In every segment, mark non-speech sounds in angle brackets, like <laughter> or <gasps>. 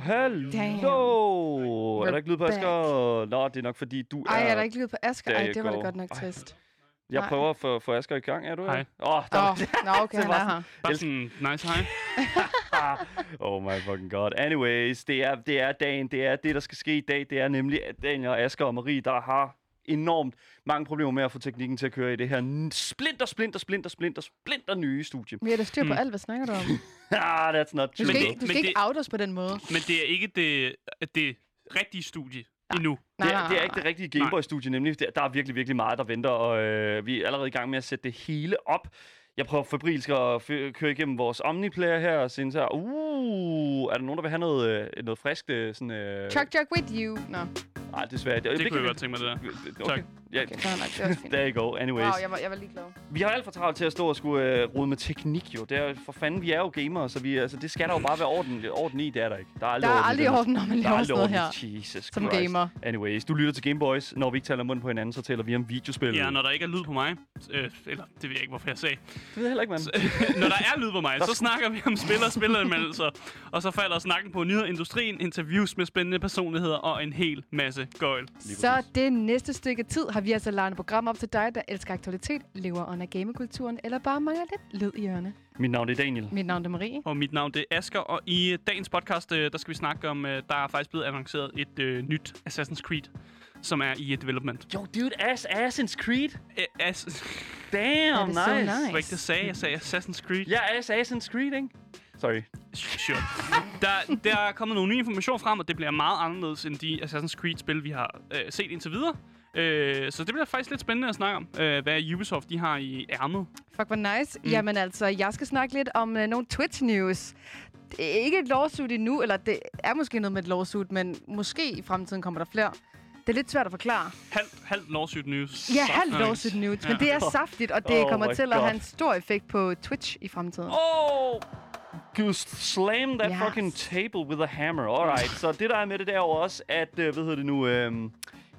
hello. Damn. Er der ikke lyd på We're Asger? Nå, det er nok fordi, du Ej, er... er der ikke lyd på Asger? Ej, det var go. godt nok Ej. trist. Jeg Nej. prøver at få, få Asger i gang, er du? Hej. Åh, oh, der nå, <laughs> okay, Det han er her. Bare sådan, nice hej. <laughs> Oh my fucking god. Anyways, det er, det er dagen, det er det, der skal ske i dag. Det er nemlig at Daniel og Asger og Marie, der har enormt mange problemer med at få teknikken til at køre i det her splinter, splinter, splinter, splinter, splinter nye studie. Vi har da styr på Mm. alt, hvad snakker du om? <laughs> ah, that's not Du true. skal det- ikke, du skal ikke det- out os på den måde. Men det er ikke det, det rigtige studie endnu. Nej, det, er, nej, det er ikke det rigtige Gameboy-studie, nemlig. Der, der er virkelig, virkelig meget, der venter, og øh, vi er allerede i gang med at sætte det hele op. Jeg prøver febrilsk at f- køre igennem vores Omniplayer her og synes her, uh, er der nogen, der vil have noget, øh, noget frisk? øh, Sådan, øh, Truck Truck with you. Nå, Nej, desværre. Det kunne kan jeg godt tænke mig, det der. Okay. Tak. Ja, okay, fair nok, det er også fint. <laughs> there you go. Anyways. Wow, jeg var, jeg var lige glad. Vi har alt for travlt til at stå og skulle øh, rode med teknik, jo. Det er, for fanden, vi er jo gamere, så vi, altså, det skal der jo bare være orden, orden i. Det er der ikke. Der er Der aldrig er orden i aldrig den her- orden, når man Der er laver sådan noget orden. her. Jesus Som Christ. gamer. Anyways, du lytter til Gameboys. Når vi ikke taler mund på hinanden, så taler vi om videospil. Ja, når der ikke er lyd på mig, øh, eller det ved jeg ikke, hvorfor jeg sagde. Det ved jeg heller ikke, mand. <laughs> når der er lyd på mig, så snakker vi om spil og spilanmeldelser. Og så falder snakken på nyheder industrien, interviews med spændende personligheder og en hel masse gøjl. Så det næste stykke tid har vi altså lavet et program op til dig, der elsker aktualitet, lever under gamekulturen, eller bare mangler lidt lyd i ørerne. Mit navn er Daniel. Mit navn er Marie. Og mit navn er Asker, og i dagens podcast, øh, der skal vi snakke om, øh, der er faktisk blevet annonceret et øh, nyt Assassin's Creed, som er i development. Yo, dude, Ass Assassin's Creed. Æ, as, Damn, is so nice. nice. det jeg sagde. Jeg sagde Assassin's Creed. Ja, Assassin's Creed, ikke? Sorry. Sure. Der, der er kommet nogle nye informationer frem, og det bliver meget anderledes end de Assassin's Creed-spil, vi har øh, set indtil videre. Øh, så det bliver faktisk lidt spændende at snakke om, øh, hvad Ubisoft de har i ærmet. Fuck, hvor nice. Mm. Jamen altså, jeg skal snakke lidt om uh, nogle Twitch-news. Det er ikke et lawsuit endnu, eller det er måske noget med et lawsuit, men måske i fremtiden kommer der flere. Det er lidt svært at forklare. Halvt halv lawsuit news. Ja, halvt lawsuit news, men Ja. det er saftigt, og det Oh kommer til at God. have en stor effekt på Twitch i fremtiden. Oh! You slam that Yes. fucking table with a hammer. Alright, så det der er med det, der er jo også, at, øh, hvad hedder det nu, øhm,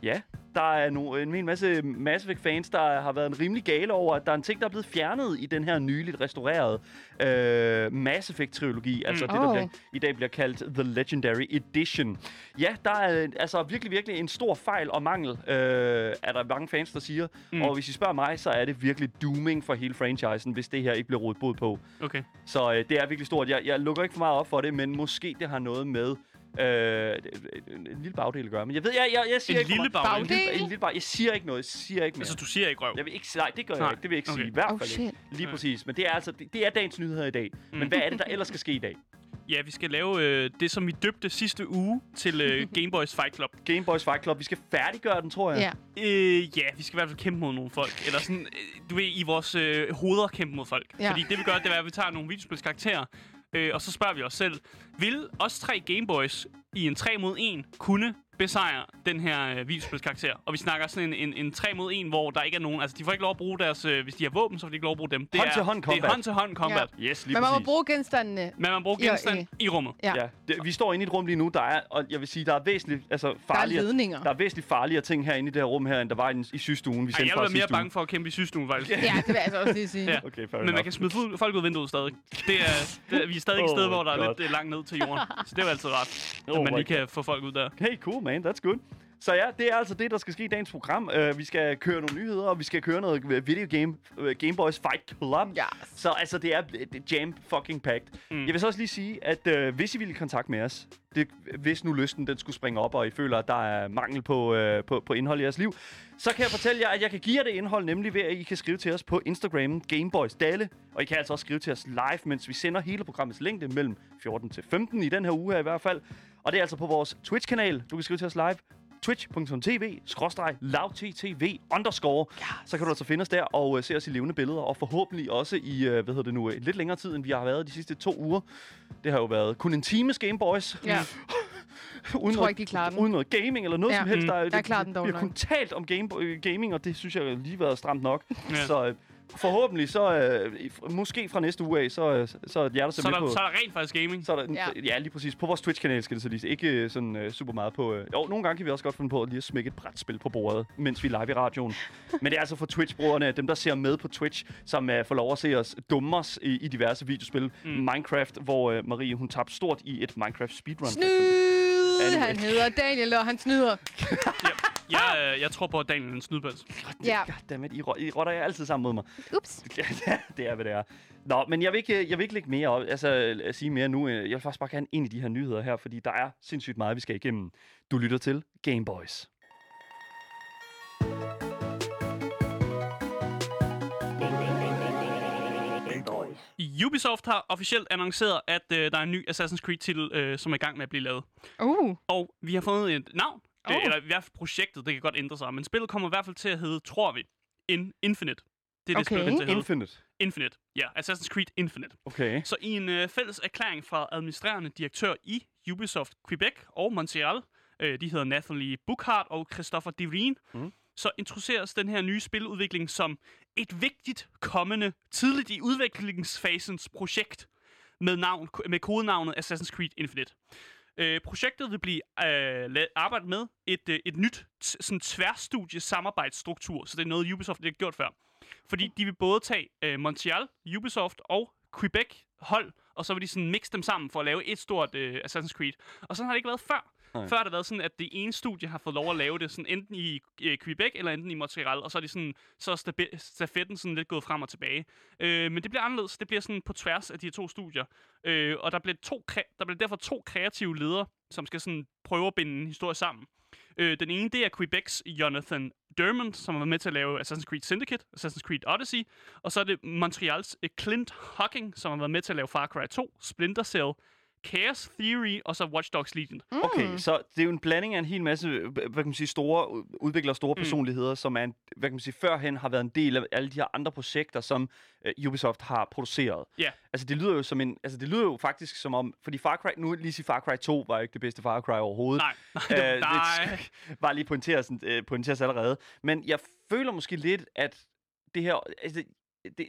ja, der er no, en hel masse Mass Effect-fans, der har været en rimelig gale over, at der er en ting, der er blevet fjernet i den her nyligt restaurerede øh, Mass Effect-trilogi. Altså det, der Oh. bliver, i dag bliver kaldt The Legendary Edition. Ja, der er altså virkelig, virkelig en stor fejl og mangel, øh, er der mange fans, der siger. Mm. Og hvis I spørger mig, så er det virkelig dooming for hele franchisen, hvis det her ikke bliver rodet bod på. Okay. Så øh, det er virkelig stort. Jeg, jeg lukker ikke for meget op for det, men måske det har noget med øh, en lille bagdel at gøre. Men jeg ved, jeg, jeg, jeg siger En ikke lille bagdel? En lille, en lille bagdel. Jeg siger ikke noget. Jeg siger ikke mere. Altså, du siger ikke røv. Jeg vil ikke, nej, det gør jeg Nej. ikke. Det vil jeg ikke Okay. sige. I hvert Oh, fald shit. ikke. Lige præcis. Men det er altså det, det er dagens nyheder i dag. Men hvad er det, der ellers skal ske i dag? Ja, vi skal lave øh, det, som vi døbte sidste uge til øh, <laughs> Game Boys Fight Club. Game Boys Fight Club. Vi skal færdiggøre den, tror jeg. Ja. Øh, ja, vi skal i hvert fald kæmpe mod nogle folk. Eller sådan, øh, du ved, i vores øh, hoveder kæmpe mod folk. Ja. Fordi det vi gør, det er, at vi tager nogle videospilskarakterer, øh, og så spørger vi os selv, vil os tre Gameboys i en 3 mod 1 kunne besejre den her øh, videospilskarakter? Og vi snakker sådan en, en, en 3 mod 1, hvor der ikke er nogen... Altså, de får ikke lov at bruge deres... Øh, hvis de har våben, så får de ikke lov at bruge dem. Det Hånd-til-hånd er, Det combat. er hånd-til-hånd combat. Ja. Yes, lige Men man må præcis. bruge genstandene. Men man bruger Ja, genstand øh. i rummet. Ja. Ja, det, vi står inde i et rum lige nu, der er, og jeg vil sige, der er væsentligt altså, farligere, ledninger. Der er væsentligt farligere ting herinde i det her rum her, end der var i, i systuen, vi Ej, jeg være mere bange for at kæmpe i systuen, faktisk. Ja, det vil jeg altså også lige sige. <laughs> Ja. Okay, fair Men man kan smide folk ud af vinduet stadig. Det er, det er, vi er stadig et sted, hvor der er lidt øh, langt ned til jorden. Så det er altid rart, at Oh man lige kan få folk ud der. Hey, cool, man. That's good. Så ja, det er altså det, der skal ske i dagens program. Uh, vi skal køre nogle nyheder, og vi skal køre noget øh, video game, uh, Game Boys Fight Club. Yes. Så altså, det er, det jam fucking packed. Mm. Jeg vil så også lige sige, at uh, hvis I vil i kontakt med os, det, hvis nu lysten den skulle springe op, og I føler, at der er mangel på, uh, på, på indhold i jeres liv, så kan jeg fortælle jer, at jeg kan give jer det indhold, nemlig ved, at I kan skrive til os på Instagram, Gameboys Dalle, og I kan altså også skrive til os live, mens vi sender hele programmets længde mellem 14 til 15 i den her uge her i hvert fald. Og det er altså på vores Twitch-kanal. Du kan skrive til os live twitch.tv, lavttv, underscore. Yes. Så kan du altså finde os der og uh, se os i levende billeder, og forhåbentlig også i, uh, hvad hedder det nu, uh, lidt længere tid, end vi har været de sidste to uger. Det har jo været kun en times Gameboys. Ja. <laughs> uden, tror ikke, de klarer den. uden noget gaming eller noget Ja. som helst. Mm. Der, er- Jeg klarer den Vi dårligt har kun talt om game, øh, gaming, og det synes jeg lige har været stramt nok. Ja. Så øh, forhåbentlig, så øh, måske fra næste uge af, så, øh, så er jer, der ser Så er, med der, på... så er der rent faktisk gaming. Så er der, Ja. ja. lige præcis. På vores Twitch-kanal skal det så lige Ikke øh, sådan øh, super meget på... Øh. Jo, nogle gange kan vi også godt finde på at lige at smække et brætspil på bordet, mens vi er live i radioen. <laughs> Men det er altså for Twitch-brugerne, dem der ser med på Twitch, som øh, får lov at se os dumme os i, i diverse videospil. Mm. Minecraft, hvor øh, Marie, hun tabte stort i et Minecraft speedrun. Snyd! Han hedder Daniel, og han snyder. <laughs> Ja, jeg, øh, jeg tror på, at Daniel er en snydbæls. Ja. Goddammit, I, rå- I rotter jer altid sammen mod mig. Ups. <laughs> Det er, hvad det er. Nå, men jeg vil ikke, jeg vil ikke lægge mere op, altså at sige mere nu. Jeg vil faktisk bare gerne ind i de her nyheder her, fordi der er sindssygt meget, vi skal igennem. Du lytter til Game Boys. Ubisoft har officielt annonceret, at øh, der er en ny Assassin's Creed-titel, øh, som er i gang med at blive lavet. Uh. Og vi har fået et navn, Oh. øh, eller i hvert fald projektet, det kan godt ændre sig, men spillet kommer i hvert fald til at hedde, tror vi, In Infinite. Det er det, Okay. spillet til at hedde. Infinite. Infinite. Ja, Assassin's Creed Infinite. Okay. Så i en øh, fælles erklæring fra administrerende direktør i Ubisoft Quebec og Montreal, øh, de hedder Nathalie Buchhardt og Christopher Devine, Mm. så introduceres den her nye spiludvikling som et vigtigt kommende, tidligt i udviklingsfasens projekt med, navn, med kodenavnet Assassin's Creed Infinite. Øh, projektet vil blive øh, la- arbejdet med et, øh, et nyt t- sådan tværstudie samarbejdsstruktur, så det er noget Ubisoft ikke har gjort før. Fordi de vil både tage øh, Montreal, Ubisoft og Quebec hold, og så vil de sådan mixe dem sammen for at lave et stort øh, Assassin's Creed. Og sådan har det ikke været før. Nej. Før har det været sådan, at det ene studie har fået lov at lave det sådan enten i øh, Quebec eller enten i Montreal, og så er, de sådan, så er stabi- stafetten sådan lidt gået frem og tilbage. Øh, men det bliver anderledes. Det bliver sådan på tværs af de her to studier. Øh, og der bliver, to der bliver derfor to kreative ledere, som skal sådan prøve at binde en historie sammen. Øh, den ene, det er Quebecs Jonathan Dermond, som har været med til at lave Assassin's Creed Syndicate, Assassin's Creed Odyssey. Og så er det Montreals Clint Hocking, som har været med til at lave Far Cry 2, Splinter Cell, Chaos Theory og så Watch Dogs Legion. Okay, så det er jo en blanding af en hel masse, øh, hvad kan man sige, store u- udviklere, store Mm. personligheder, som er, en, hvad kan man sige, førhen har været en del af alle de her andre projekter, som uh, Ubisoft har produceret. Ja. Altså det lyder jo som en, altså det lyder jo faktisk som om, fordi Far Cry, nu lige sige Far Cry 2 var ikke det bedste Far Cry overhovedet. Nej, nej, Øh, det, nej. det bare lige pointeres, øh, pointeres allerede. Men jeg føler måske lidt, at det her... Altså, det, det,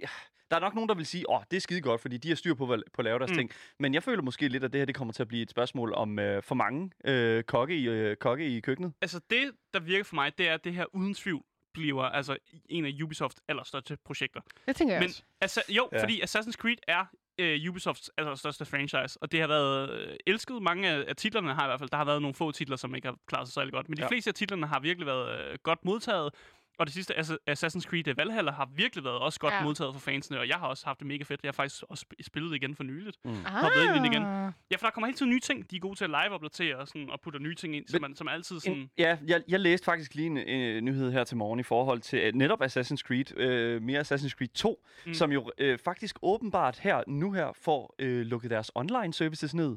der er nok nogen, der vil sige, åh, oh, det er skide godt, fordi de har styr på, på at lave deres Mm. ting. Men jeg føler måske lidt, at det her det kommer til at blive et spørgsmål om øh, for mange øh, kokke, i, øh, kokke i køkkenet. Altså det, der virker for mig, det er, at det her uden tvivl bliver altså en af Ubisofts allerstørste projekter. Det tænker jeg Men også. altså, jo, ja. Fordi Assassin's Creed er øh, Ubisofts allerstørste franchise, og det har været øh, elsket. Mange af, af titlerne har i hvert fald, der har været nogle få titler, som ikke har klaret sig særlig godt, men de. Ja. fleste af titlerne har virkelig været øh, godt modtaget. Og det sidste, Assa- Assassin's Creed øh, Valhalla, har virkelig været også godt Ja. modtaget for fansene, og jeg har også haft det mega fedt. Jeg har faktisk også sp- spillet det igen for nyligt. Mm. hoppet ind i den igen. Ah. Ja, for der kommer hele tiden nye ting. De er gode til at live-opdatere og, sådan, og putte nye ting ind, som, man, som altid sådan... En, ja, jeg, jeg læste faktisk lige en øh, nyhed her til morgen i forhold til øh, netop Assassin's Creed, øh, mere Assassin's Creed 2, Mm. som jo øh, faktisk åbenbart her, nu her, får øh, lukket deres online services ned.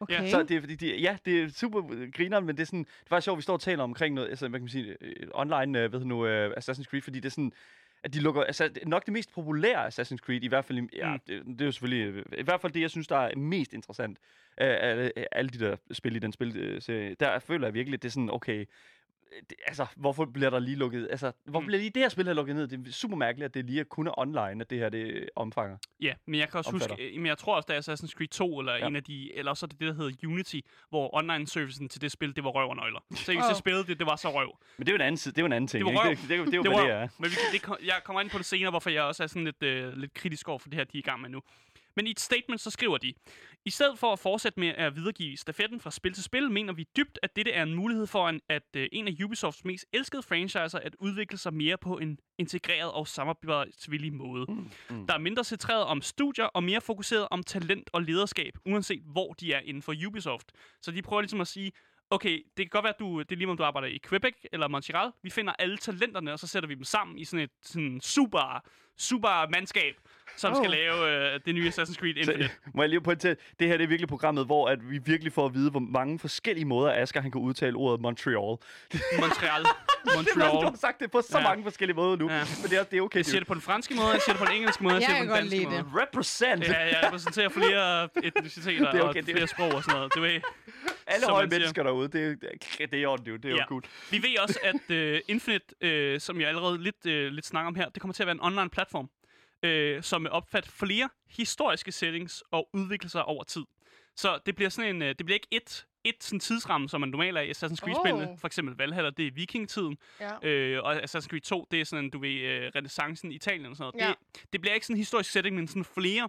Okay. Så det er fordi, de, ja, det er super grineren, men det er sådan, det var sjovt, vi står og taler omkring noget, altså, hvad kan man sige, øh, online, øh, ved du nu, øh, Assassin's Creed, fordi det er sådan, at de lukker, altså, nok det mest populære Assassin's Creed, i hvert fald, ja, Mm. det, det, er jo selvfølgelig, øh, i hvert fald det, jeg synes, der er mest interessant af af- af alle de der spil i den spilserie, der føler jeg virkelig, at det er sådan, okay, det, altså, hvorfor bliver der lige lukket, altså, hvorfor Mm. bliver lige det her spil her lukket ned? Det er super mærkeligt, at det lige er kun online, at det her, det omfanger. Ja, men jeg kan også Omfatter. huske, øh, men jeg tror også, der er Assassin's Creed 2, eller ja. En af de, eller så er det det, der hedder Unity, hvor online-servicen til det spil, det var røv og nøgler. <laughs> Så Åh. jeg spillede det, det var så røv. Men det er jo en anden, det er en anden ting, Det var ikke? røv. Det, det, det, det det hvad var, det er. Men vi, det, kom- jeg kommer ind på det senere, hvorfor jeg også er sådan lidt, øh, lidt kritisk over for det her, de er i gang med nu. Men i et statement, så skriver de, i stedet for at fortsætte med at videregive stafetten fra spil til spil, mener vi dybt, at dette er en mulighed for, en, at øh, en af Ubisofts mest elskede franchiser at udvikle sig mere på en integreret og samarbejdsvillig måde. Mm, mm. Der er mindre centreret om studier og mere fokuseret om talent og lederskab, uanset hvor de er inden for Ubisoft. Så de prøver ligesom at sige, okay, det kan godt være, at du, det er lige om du arbejder i Quebec eller Montreal. Vi finder alle talenterne, og så sætter vi dem sammen i sådan et sådan super, super mandskab, som oh. skal lave øh, det nye Assassin's Creed Infinite. Så, må jeg lige pointere, det her det er virkelig programmet, hvor at vi virkelig får at vide, hvor mange forskellige måder Asger han kan udtale ordet Montreal. Montreal. <laughs> Det var, du Montreal. har sagt det på så Ja. mange forskellige måder nu, Ja. men det er, det er okay. Jeg siger det på den franske måde, jeg siger det på den engelske måde, jeg Jeg siger det på den danske måde. det. Represent! Ja, jeg repræsenterer flere etniciteter <laughs> Det er og okay, det er- flere sprog og sådan noget. Det ved, Alle høje siger. mennesker derude, det, er- det, er- det er i orden, det, er jo- det er jo Ja. cool. Vi ved også, at uh, Infinite, uh, som jeg allerede lidt, uh, lidt snakker om her, det kommer til at være en online platform. Øh, som vil opfatte flere historiske settings og udvikle sig over tid. Så det bliver sådan en, øh, det bliver ikke et, et sådan tidsramme, som man normalt er i Assassin's Creed-spillene. Oh. For eksempel Valhalla, det er vikingetiden. Ja. Øh, og Assassin's Creed 2, det er sådan, du ved, øh, renaissancen i Italien og sådan noget. Ja. Det, det bliver ikke sådan en historisk setting, men sådan flere.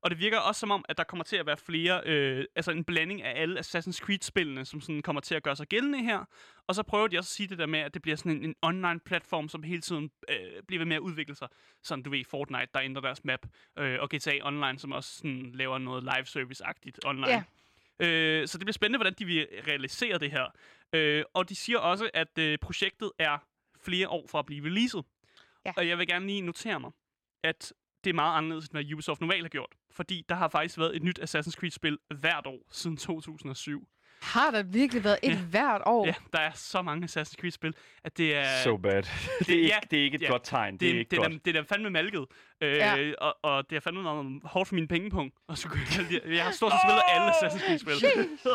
Og det virker også som om, at der kommer til at være flere, øh, altså en blanding af alle Assassin's Creed-spillene, som sådan kommer til at gøre sig gældende her. Og så prøver de også at sige det der med, at det bliver sådan en, en online-platform, som hele tiden øh, bliver ved med at udvikle sig. Sådan, du ved, Fortnite, der ændrer deres map, øh, og GTA Online, som også sådan, laver noget live service-agtigt online. Ja. Øh, så det bliver spændende, hvordan de vil realisere det her. Øh, og de siger også, at øh, projektet er flere år fra at blive releaset. Ja. Og jeg vil gerne lige notere mig, at det er meget anderledes, end hvad Ubisoft normalt har gjort. Fordi der har faktisk været et nyt Assassin's Creed-spil hvert år siden 2007. Har der virkelig været et Ja. hvert år? Ja, der er så mange Assassin's Creed-spil, at det er... So bad. det, er ikke, ja, det er ikke et ja. godt tegn. Det, det, er ikke det, er godt. da, det er da fandme malket. Øh, Ja. og, og det er fandme meget hårdt for min pengepunkt. Og så, jeg har stort set spillet alle Assassin's Creed-spil.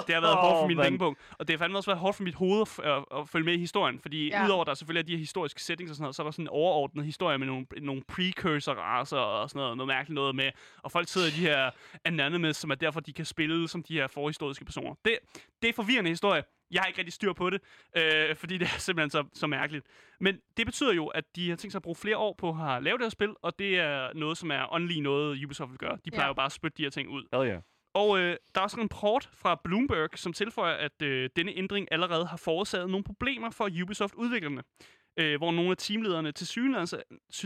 Det har været hårdt for min mand. pengepunkt. Og det har fandme også været hårdt for mit hoved at, at, at følge med i historien. Fordi Ja. udover der selvfølgelig er de her historiske settings og sådan noget, så er der sådan en overordnet historie med nogle, nogle precursor-racer og sådan noget, noget mærkeligt noget med. Og folk sidder i de her anonymous, som er derfor, de kan spille som de her forhistoriske personer. Det, det er forvirrende historie. Jeg har ikke rigtig styr på det, øh, fordi det er simpelthen så, så mærkeligt. Men det betyder jo, at de har tænkt sig at bruge flere år på at lave det her spil, og det er noget, som er åndelig noget, Ubisoft vil gøre. De plejer Ja. jo bare at spytte de her ting ud. Hell yeah. Og øh, der er også en rapport fra Bloomberg, som tilføjer, at øh, denne ændring allerede har forårsaget nogle problemer for Ubisoft-udviklerne. Øh, hvor nogle af teamlederne til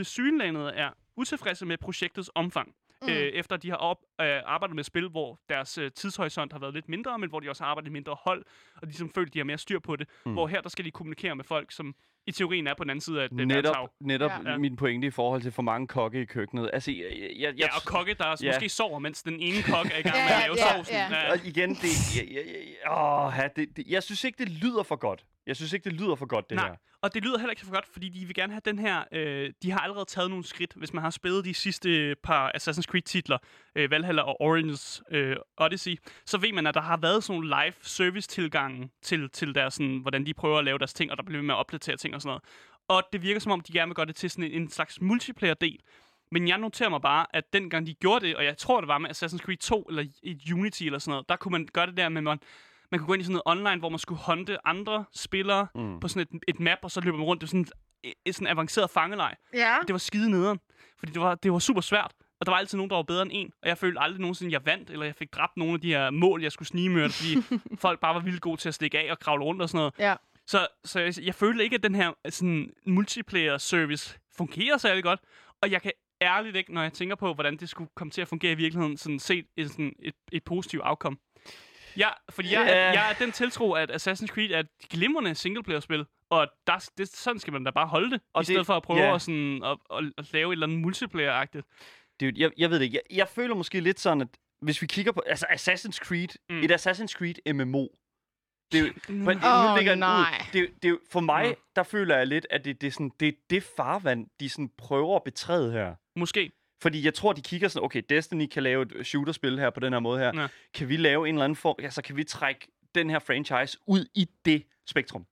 synlandet er utilfredse med projektets omfang. Mm. Øh, efter de har op, øh, arbejdet med spil, hvor deres øh, tidshorisont har været lidt mindre, men hvor de også har arbejdet i mindre hold, og de ligesom føler, de har mere styr på det. Mm. Hvor her, der skal de kommunikere med folk, som i teorien er på den anden side af det Netop, værtshag. netop Ja. ja. min pointe i forhold til for mange kokke i køkkenet. Altså, jeg, jeg, jeg, Ja, og kokke, der Ja. ja. måske sover, mens den ene kok er i gang <laughs> med Ja, at lave ja, sovsen. ja. Og igen, det, jeg, jeg, jeg, åh, ja, det, det, jeg synes ikke, det lyder for godt. Jeg synes ikke, det lyder for godt, det Nej, her. og det lyder heller ikke så godt, fordi de vil gerne have den her... Øh, de har allerede taget nogle skridt. Hvis man har spillet de sidste par Assassin's Creed-titler, øh, Valhalla og Origins øh, Odyssey, så ved man, at der har været sådan nogle live service-tilgange til, til deres, sådan, hvordan de prøver at lave deres ting, og der bliver med at opdatere ting og sådan noget. Og det virker som om, de gerne vil gøre det til sådan en, en slags multiplayer-del. Men jeg noterer mig bare, at dengang de gjorde det, og jeg tror, det var med Assassin's Creed 2 eller i Unity eller sådan noget, der kunne man gøre det der med, man, man kunne gå ind i sådan noget online, hvor man skulle hunte andre spillere mm. på sådan et, et map, og så løber man rundt. Det var sådan et, et sådan avanceret fangelej. Ja. Det var skide nederen, fordi det var, det var super svært. Og der var altid nogen, der var bedre end en. Og jeg følte aldrig nogensinde, jeg vandt, eller jeg fik dræbt nogle af de her mål, jeg skulle snigemørte, fordi <laughs> folk bare var vildt gode til at stikke af og kravle rundt og sådan noget. Ja. Så, så jeg, jeg følte ikke, at den her sådan, multiplayer-service fungerer særlig godt. Og jeg kan ærligt ikke, når jeg tænker på, hvordan det skulle komme til at fungere i virkeligheden, sådan set et, sådan et, et positivt outcome. Ja, fordi jeg, er, jeg er den tiltro, at Assassin's Creed er et glimrende singleplayer-spil, og der, det, sådan skal man da bare holde det, Og i det- stedet for at prøve ja. at, sådan, at, at, at lave et eller andet multiplayer-agtigt. Det, er jo- jeg, jeg ved det ikke. Jeg, jeg føler måske lidt sådan, at hvis vi kigger på... Altså, Assassin's Creed. Mm. Et Assassin's Creed MMO. Det er jo, men, Åh, nu nej. Ud. Det, det for mig, der føler jeg lidt, at det, det, er sådan, det er det farvand, de sådan prøver at betræde her. Måske. Fordi jeg tror, de kigger sådan, okay, Destiny kan lave et shooterspil her på den her måde her. Ja. Kan vi lave en eller anden form... Altså, kan vi trække den her franchise ud i det spektrum?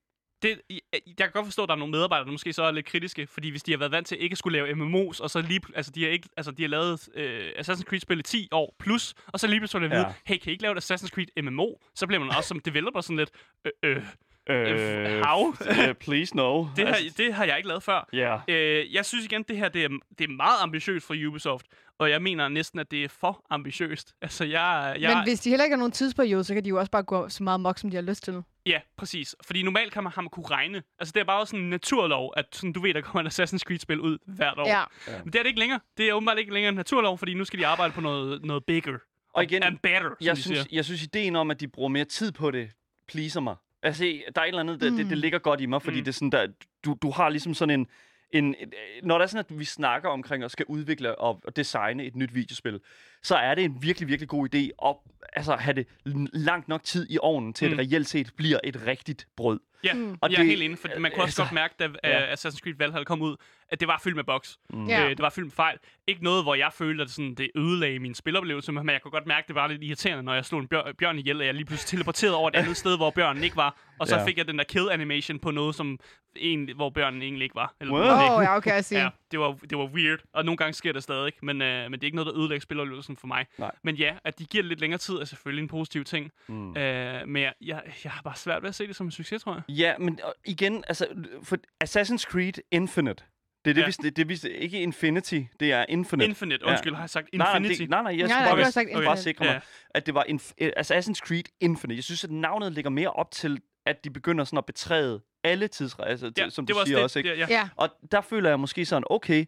Det, jeg, kan godt forstå, at der er nogle medarbejdere, der måske så er lidt kritiske, fordi hvis de har været vant til ikke at skulle lave MMO's, og så lige, altså de har, ikke, altså de har lavet øh, Assassin's Creed-spil i 10 år plus, og så lige pludselig at vide, Ja. hey, kan I ikke lave et Assassin's Creed MMO? Så bliver man også som developer sådan lidt, øh, øh, Øh, how? uh, please no. det, har, Altså, det har jeg ikke lavet før. Ja. Øh, jeg synes igen, det her det er, det er meget ambitiøst for Ubisoft, og jeg mener næsten, at det er for ambitiøst. Altså, jeg... jeg Men hvis de heller ikke har nogen tidsperiode, så kan de jo også bare gå så meget mok, som de har lyst til. Ja, præcis. Fordi normalt kan man, har man kunne regne. Altså, det er bare sådan en naturlov, at sådan, du ved, der kommer et Assassin's Creed-spil ud hvert år. Ja. Men det er det ikke længere. Det er åbenbart ikke længere en naturlov, fordi nu skal de arbejde på noget, noget bigger. Og igen, And better, jeg synes, siger. jeg synes, ideen om, at de bruger mere tid på det, pleaser mig. Altså, der er et eller andet, det, det, det ligger godt i mig, fordi Mm. det er sådan, der, du, du har ligesom sådan en, en. Øh, når det er sådan, at vi snakker omkring og skal udvikle og, og designe et nyt videospil, så er det en virkelig, virkelig god idé at altså, have det langt nok tid i ovnen, til at Mm. det reelt set bliver et rigtigt brød. Ja, Mm. Og jeg er det- helt enig, for man kunne også altså, godt mærke, da ja. uh, Assassin's Creed Valhalla kom ud, at det var fyldt med bugs. Mm. Ja. Øh, det var fyldt med fejl. Ikke noget, hvor jeg følte, at sådan, det ødelagde min spiloplevelse, men jeg kunne godt mærke, at det var lidt irriterende, når jeg slog en bjør- bjørn ihjel, og jeg lige pludselig teleporterede over et <laughs> andet sted, hvor bjørnen ikke var. Og så Ja. fik jeg den der kill animation på noget, som egentlig, hvor bjørnen egentlig ikke var. Eller Wow. noget, Åh, oh, ja, okay, jeg siger. <laughs> Ja, det var, det var weird, og nogle gange sker det stadig, men, øh, men det er ikke noget, der ødelægger spiloplevelsen for mig. Nej. Men ja, at de giver det lidt længere tid, er selvfølgelig en positiv ting. Mm. Øh, men jeg, jeg, jeg har bare svært ved at se det som en succes, tror jeg. Ja, men igen, altså, for Assassin's Creed Infinite, det er det, Ja. vi, det, det, vi, ikke Infinity, det er Infinite. Infinite, undskyld, har jeg sagt Nej, nej, Infinity? det, nej, nej, jeg Nej, skal nej, bare, sagt jeg skal bare Infinite. sikre mig, Ja. at det var inf- øh, Assassin's Creed Infinite. Jeg synes, at navnet ligger mere op til, at de begynder sådan at betræde alle tidsrejser, Ja, ja, som det du var siger det, også, ikke? det, ja. Ja. Og der føler jeg måske sådan, okay,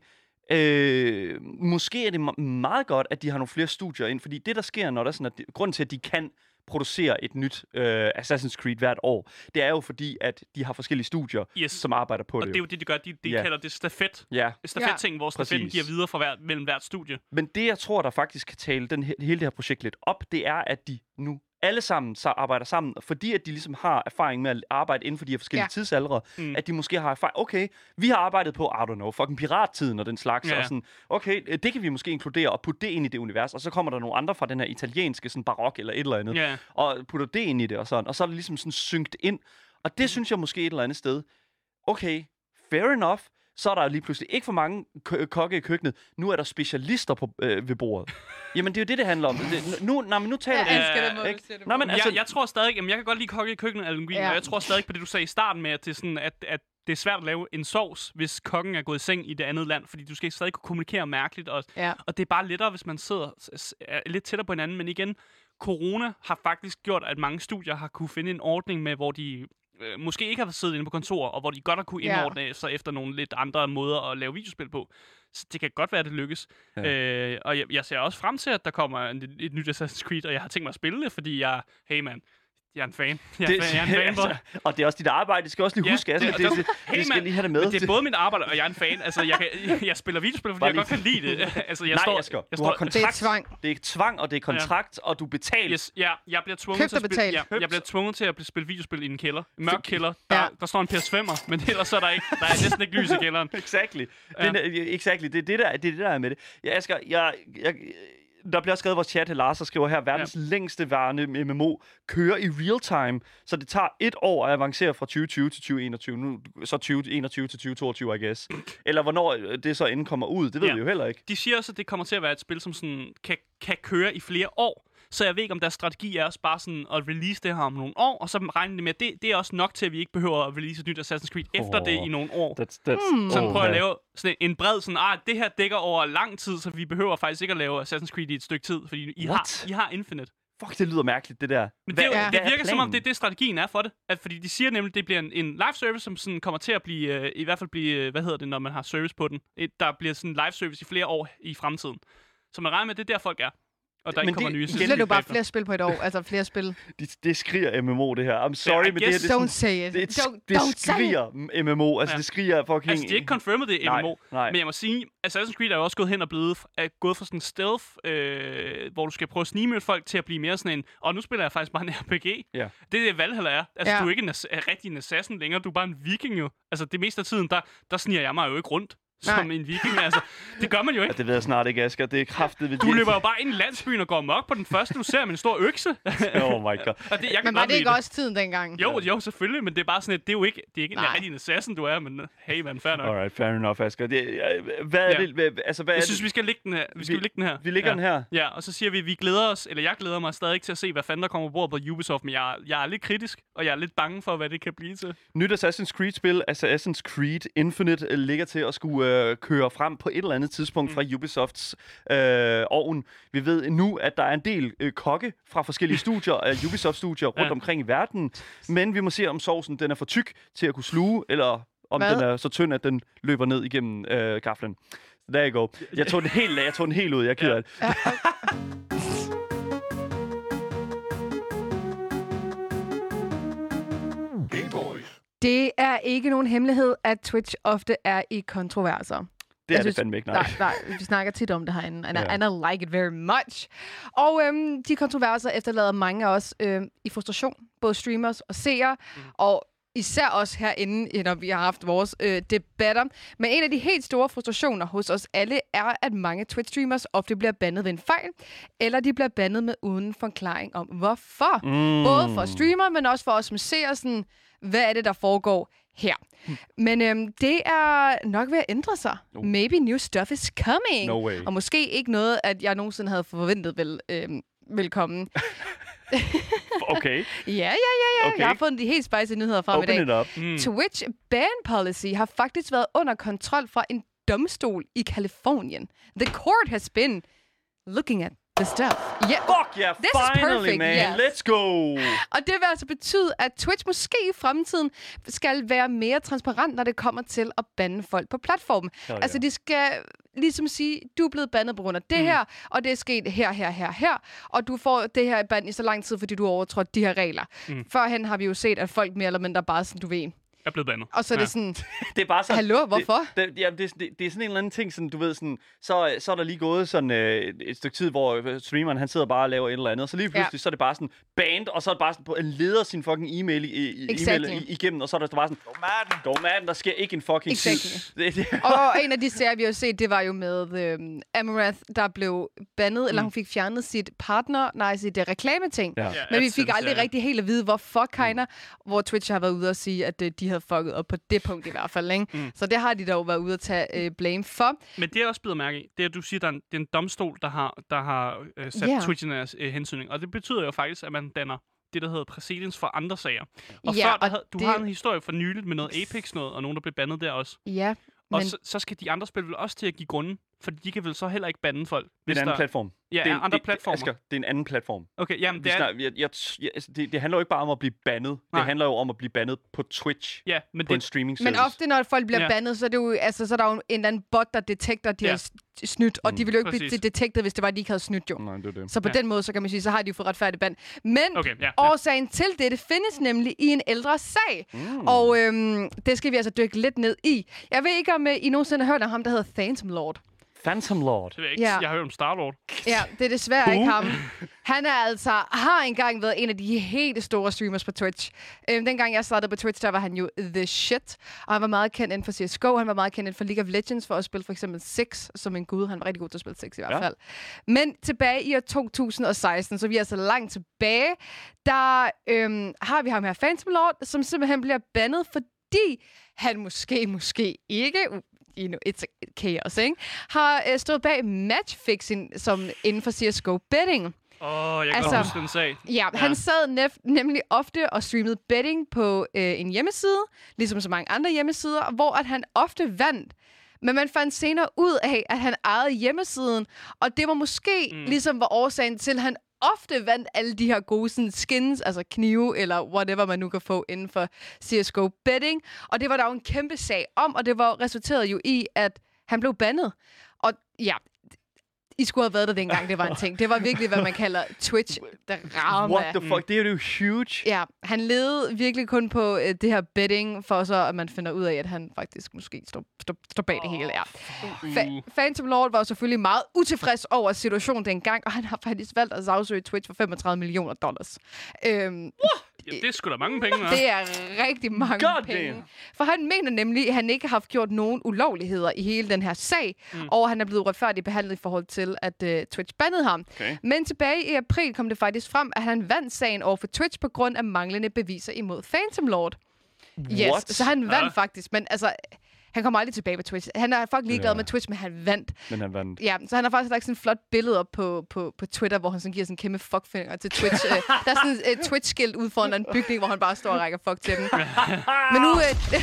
øh, måske er det me- meget godt, at de har nogle flere studier ind, fordi det, der sker, når der er sådan, at de, grunden til, at de kan producere et nyt øh, Assassin's Creed hvert år, det er jo fordi, at de har forskellige studier, Yes. som arbejder på Og det. det er jo det, de gør. De, de Ja. kalder det stafet. Ja, Stafet-ting, hvor stafetten Præcis. giver videre fra hver, mellem hvert studie. men det, jeg tror, der faktisk kan tale den, he- hele det her projekt lidt op, det er, at de nu alle sammen så arbejder sammen, fordi at de ligesom har erfaring med at arbejde inden for de her forskellige Ja. tidsaldre, Mm. mm. at de måske har erfaring, okay, vi har arbejdet på, I don't know, fucking pirattiden og den slags, Ja. og sådan, okay, øh, det kan vi måske inkludere og putte det ind i det univers, og så kommer der nogle andre fra den her italienske sådan barok eller et eller andet, Ja. og putter det ind i det og sådan, og så er det ligesom sådan synkt ind, og det synes jeg måske et eller andet sted, okay, fair enough, så er der lige pludselig ikke for mange k- kokke i køkkenet. Nu er der specialister på, øh, ved bordet. Jamen, det er jo det, det handler om. Det, nu, nej, men nu taler Jeg vi... elsker den måde, ikke? det på. men altså- jeg, jeg tror stadig, jamen, jeg kan godt lide kokke i køkkenet, Alan Green, Ja. og jeg tror stadig på det, du sagde i starten med, at det er, sådan, at, at det er svært at lave en sovs, hvis kokken er gået i seng i det andet land, fordi du skal stadig kunne kommunikere mærkeligt, og, Ja. og det er bare lettere, hvis man sidder er lidt tættere på hinanden, men igen, corona har faktisk gjort, at mange studier har kunne finde en ordning med, hvor de øh, måske ikke har siddet inde på kontor, og hvor de godt har kunne Ja. indordne sig efter nogle lidt andre måder at lave videospil på. Så det kan godt være, at det lykkes. Ja. Ja. Øh, og jeg, jeg ser også frem til, at der kommer en, et nyt Assassin's Creed, og jeg har tænkt mig at spille det, fordi jeg, hey man, jeg er en fan. Jeg er, Det, fan, jeg er en <laughs> fanboy. altså, og det er også dit arbejde, det skal også lige Ja, huske, altså, det- det, det, det- det, hey, det skal mand, lige have det med. Men det er både mit arbejde, og jeg er en fan. Altså, jeg, kan, <laughs> jeg spiller videospil, fordi Bare jeg godt kan lide det. <laughs> altså, jeg Nej, står, Asger, jeg du har står, kontrakt. Det er tvang. Det er tvang, og det er kontrakt, og du betaler. Yes, ja, jeg bliver tvunget Købt til at spille, ja, jeg bliver tvunget til at spille videospil i en kælder. En mørk kælder. Der, Ja. der står en PS5'er, men ellers så er der ikke, der er næsten ikke lys i kælderen. Exactly. Ja. Ja. Det, exactly. Det er det, der, det er det, der er med det. Ja, Asger, jeg, jeg, der bliver skrevet vores chat Lars, der skriver her, verdens ja. længste værende MMO kører i real time, så det tager et år at avancere fra 2020 til 2021. Nu så 2021 til 2022, I guess. Eller hvornår øh, det så inden kommer ud, det ved Ja. vi jo heller ikke. De siger også, at det kommer til at være et spil, som sådan kan, kan køre i flere år. Så jeg ved ikke, om deres strategi er også bare sådan at release det her om nogle år, og så regner de med, at det, det er også nok til, at vi ikke behøver at release et nyt Assassin's Creed efter Åh. det i nogle år. That's, that's, Hmm. Sådan oh, prøve at lave sådan en bred sådan, ah, det her dækker over lang tid, så vi behøver faktisk ikke at lave Assassin's Creed i et stykke tid, fordi I, har? I har Infinite. Fuck, det lyder mærkeligt, det der. Men det, er jo, Ja. det hvad er virker som om, planen? det er det, strategien er for det. At, fordi de siger nemlig, at det bliver en, en live service, som sådan kommer til at blive, øh, i hvert fald blive, øh, hvad hedder det, når man har service på den. Et, der bliver sådan en live service i flere år i fremtiden. Så man regner med, at det er der, folk er. Og der Men ikke kommer det- nye Assassin's bliver du bare flere spil på et år. Altså flere spil. <laughs> Det, det skriger MMO, det her. I'm sorry, I men det, her, det, er Don't sådan, say it. det, Don't, det don't say it. skriger MMO. Altså, Ja. det skriger fucking... Altså, de har ikke confirmed det Nej, MMO. nej. Men jeg må sige, Assassin's Creed er jo også gået hen og blevet, er gået fra sådan stealth, øh, hvor du skal prøve at snigmøde folk, til at blive mere sådan en, og nu spiller jeg faktisk bare en RPG. Ja. Det er det, Valhalla er. Altså, Ja. du er ikke en, er rigtig en assassin længere, du er bare en viking jo. Altså, det meste af tiden, der, der sniger jeg mig jo ikke rundt som en viking. Altså, det gør man jo Ja, ikke. det ved jeg snart ikke, Asger. Det er kraftet ved Du løber jo bare ind i landsbyen og går mok på den første, du ser med en stor økse. <laughs> Oh my god. og det, jeg kan Men var det ikke lide også tiden dengang? Jo, jo, selvfølgelig, men det er bare sådan, at det er jo ikke, det er ikke en Nej. rigtig en assassin, du er, men øh, hey, man, fair nok. Alright, fair enough, Asger. Det, øh, hvad er Ja. det? Hvad, altså, hvad er Jeg det? synes, vi skal lægge den her. Vi skal Vi- lægge den her. Vi ligger ja. den her. Ja, og så siger vi, at vi glæder os, eller jeg glæder mig stadig til at se, hvad fanden der kommer på bordet på Ubisoft, men jeg, jeg er lidt kritisk, og jeg er lidt bange for, hvad det kan blive til. Nyt Assassin's Creed-spil, Assassin's Creed Infinite, øh, ligger til at skulle øh, køre frem på et eller andet tidspunkt fra Ubisofts øh, ovn. Vi ved nu, at der er en del øh, kokke fra forskellige <laughs> studier, af Ubisoft-studier rundt Ja. omkring i verden. Men vi må se, om sovsen den er for tyk til at kunne sluge, eller om Hvad? den er så tynd, at den løber ned igennem øh, gaflen. There you go. Jeg tog den helt, jeg tog den helt ud. Jeg er ked af det. <laughs> Det er ikke nogen hemmelighed, at Twitch ofte er i kontroverser. Det er Jeg det synes- fandme ikke, nej. Nej, nej, vi snakker tit om det herinde, and, Ja. I, and I like it very much. Og øhm, de kontroverser efterlader mange af os øhm, i frustration, både streamers og seere, mm. og især os herinde, når vi har haft vores øh, debatter. Men en af de helt store frustrationer hos os alle er, at mange Twitch-streamers ofte bliver bandet ved en fejl, eller de bliver bandet med uden forklaring om, hvorfor. Mm. Både for streamer, men også for os som ser sådan, hvad er det, der foregår her. Men øhm, det er nok ved at ændre sig. Oh. Maybe new stuff is coming. No way. Og måske ikke noget, at jeg nogensinde havde forventet vil, øhm, velkommen. <laughs> Okay, Ja, ja, ja, ja. Okay. Jeg har fundet de helt spicy nyheder frem i open dag. it up. Mm. Twitch ban policy har faktisk været under kontrol fra en domstol i Kalifornien. The court has been looking at the stuff. Yeah. Fuck yeah, This is finally, perfect, man. yes. Let's go. Og det vil altså betyde, at Twitch måske i fremtiden skal være mere transparent, når det kommer til at bande folk på platformen. Hell Altså, yeah. de skal ligesom sige, du er blevet bandet på grund af det mm. her, og det er sket her, her, her, her, og du får det her band i så lang tid, fordi du har overtrådt de her regler. Mm. Førhen har vi jo set, at folk mere eller mindre bare sådan, du ved, er blevet bandet. og så er det sådan, <laughs> Det er bare sådan... hallo, hvorfor? Det, det, ja, det, det, det er sådan en eller anden ting, sådan, du ved, sådan, så, så er der lige gået sådan øh, et stykke tid, hvor øh, streameren, han sidder bare og laver et eller andet, og så lige pludselig, Ja. så er det bare sådan band, og så er det bare sådan, på, en leder sin fucking e-mail, i, i, Exactly. e-mail i, igennem, og så er der bare sådan, go madden, go madden, der sker ikke en fucking Exactly. tid. <laughs> Det, det, Og en af de serier, vi har set, det var jo med øhm, Amarath, der blev bandet, mm. eller hun fik fjernet sit partner, nej, sit uh, reklameting. ja. Ja, Men vi fik aldrig ja. rigtig helt at vide, hvorfor kinder, hvor Twitch har været ude og sige, at øh, de havde fucket op på det punkt i hvert fald. Ikke? Mm. Så det har de dog været ude at tage øh, blame for. Men det er også blevet mærke i, det er, at du siger, at det er en domstol, der har, der har øh, sat yeah. Twitch i deres øh, hensynning. Og det betyder jo faktisk, at man danner det, der hedder præcedens for andre sager. Og Ja, før, der og havde, du det- har en historie for nyligt med noget Apex noget, og nogen, der blev bandet der også. Ja, Og men så, så skal de andre spil vel også til at give grunden, fordi de kan vel så heller ikke bande folk. Det er hvis en anden der- platform. Ja, det er, andre det, platformer. Asger, det er en anden platform. Okay, jamen, det er, snak, jeg, jeg, jeg, altså, det, det handler jo ikke bare om at blive bandet. Nej. Det handler jo om at blive bandet på Twitch. ja, men På en det, streaming men service. ofte, når folk bliver Ja. ja. bandet, så er, det jo, altså, så er der jo en eller anden bot, der detekter, at de Ja. ja. har snydt. Og de ville jo ikke Præcis. blive detektet, hvis det var, at de ikke havde snydt jo. Nej, det er det. Så på Ja. ja. den måde, så kan man sige, så har de jo fået retfærdigt band. Men Okay, ja, ja. årsagen til det, det findes nemlig i en ældre sag. Mm. Og øhm, det skal vi altså dykke lidt ned i. Jeg ved ikke, om øh, I nogensinde har hørt om ham, der hedder Phantom Lord. Phantom Lord. det ved jeg ikke. Ja. Jeg har hørt om Star-Lord. Ja, det er desværre Who? ikke ham. Han er altså, har engang været en af de helt store streamers på Twitch. Øhm, dengang jeg startede på Twitch, der var han jo the shit. Og han var meget kendt inden for CSGO, han var meget kendt inden for League of Legends for at spille for eksempel Six som en gud. Han var rigtig god til at spille Six i hvert Ja. fald. Men tilbage i år 2016, så vi er altså langt tilbage, der øhm, har vi ham her Phantom Lord, som simpelthen bliver bandet, fordi han måske, måske ikke, you know, it's a chaos, ikke? har øh, stået bag matchfixing som inden for CSGO betting. Åh, oh, jeg kan Altså- huske den sag. Ja, ja. han sad nef- nemlig ofte og streamede betting på øh, en hjemmeside, ligesom så mange andre hjemmesider, hvor at han ofte vandt. Men man fandt senere ud af, at han ejede hjemmesiden, og det var måske mm. ligesom var årsagen til, at han ofte vandt alle de her gode sådan, skins, altså knive eller whatever man nu kan få inden for CSGO betting. Og det var der jo en kæmpe sag om, og det var resulteret jo i, at han blev bandet. Og ja, i skulle have været der dengang, det var en <laughs> ting. Det var virkelig, hvad man kalder Twitch-drama. What the fuck? Det er jo huge. Ja, han levede virkelig kun på øh, det her betting, for så at man finder ud af, at han faktisk måske står, står, står bag det hele. Ja. Fa- Phantom Lord var selvfølgelig meget utilfreds over situationen dengang, og han har faktisk valgt at sagsøge Twitch for 35 millioner dollars. Øhm, Ja, det er sgu da mange penge, hva'? det er rigtig mange God penge. damn. For han mener nemlig, at han ikke har gjort nogen ulovligheder i hele den her sag, mm. og han er blevet retfærdigt behandlet i forhold til, at uh, Twitch bandede ham. Okay. Men tilbage i april kom det faktisk frem, at han vandt sagen over for Twitch på grund af manglende beviser imod Phantom Lord. Yes, What? så han vandt Ja. faktisk, men altså, han kommer aldrig tilbage på Twitch. Han er fucking ligeglad Ja. med Twitch, men han vandt. Men han vandt. Ja, så han har faktisk lagt sådan et flot billede op på, på, på Twitter, hvor han sådan giver sådan kæmpe fuckfinger til Twitch. Øh, der er sådan et Twitch-skilt ude foran en bygning, hvor han bare står og rækker fuck til dem. Men nu, øh,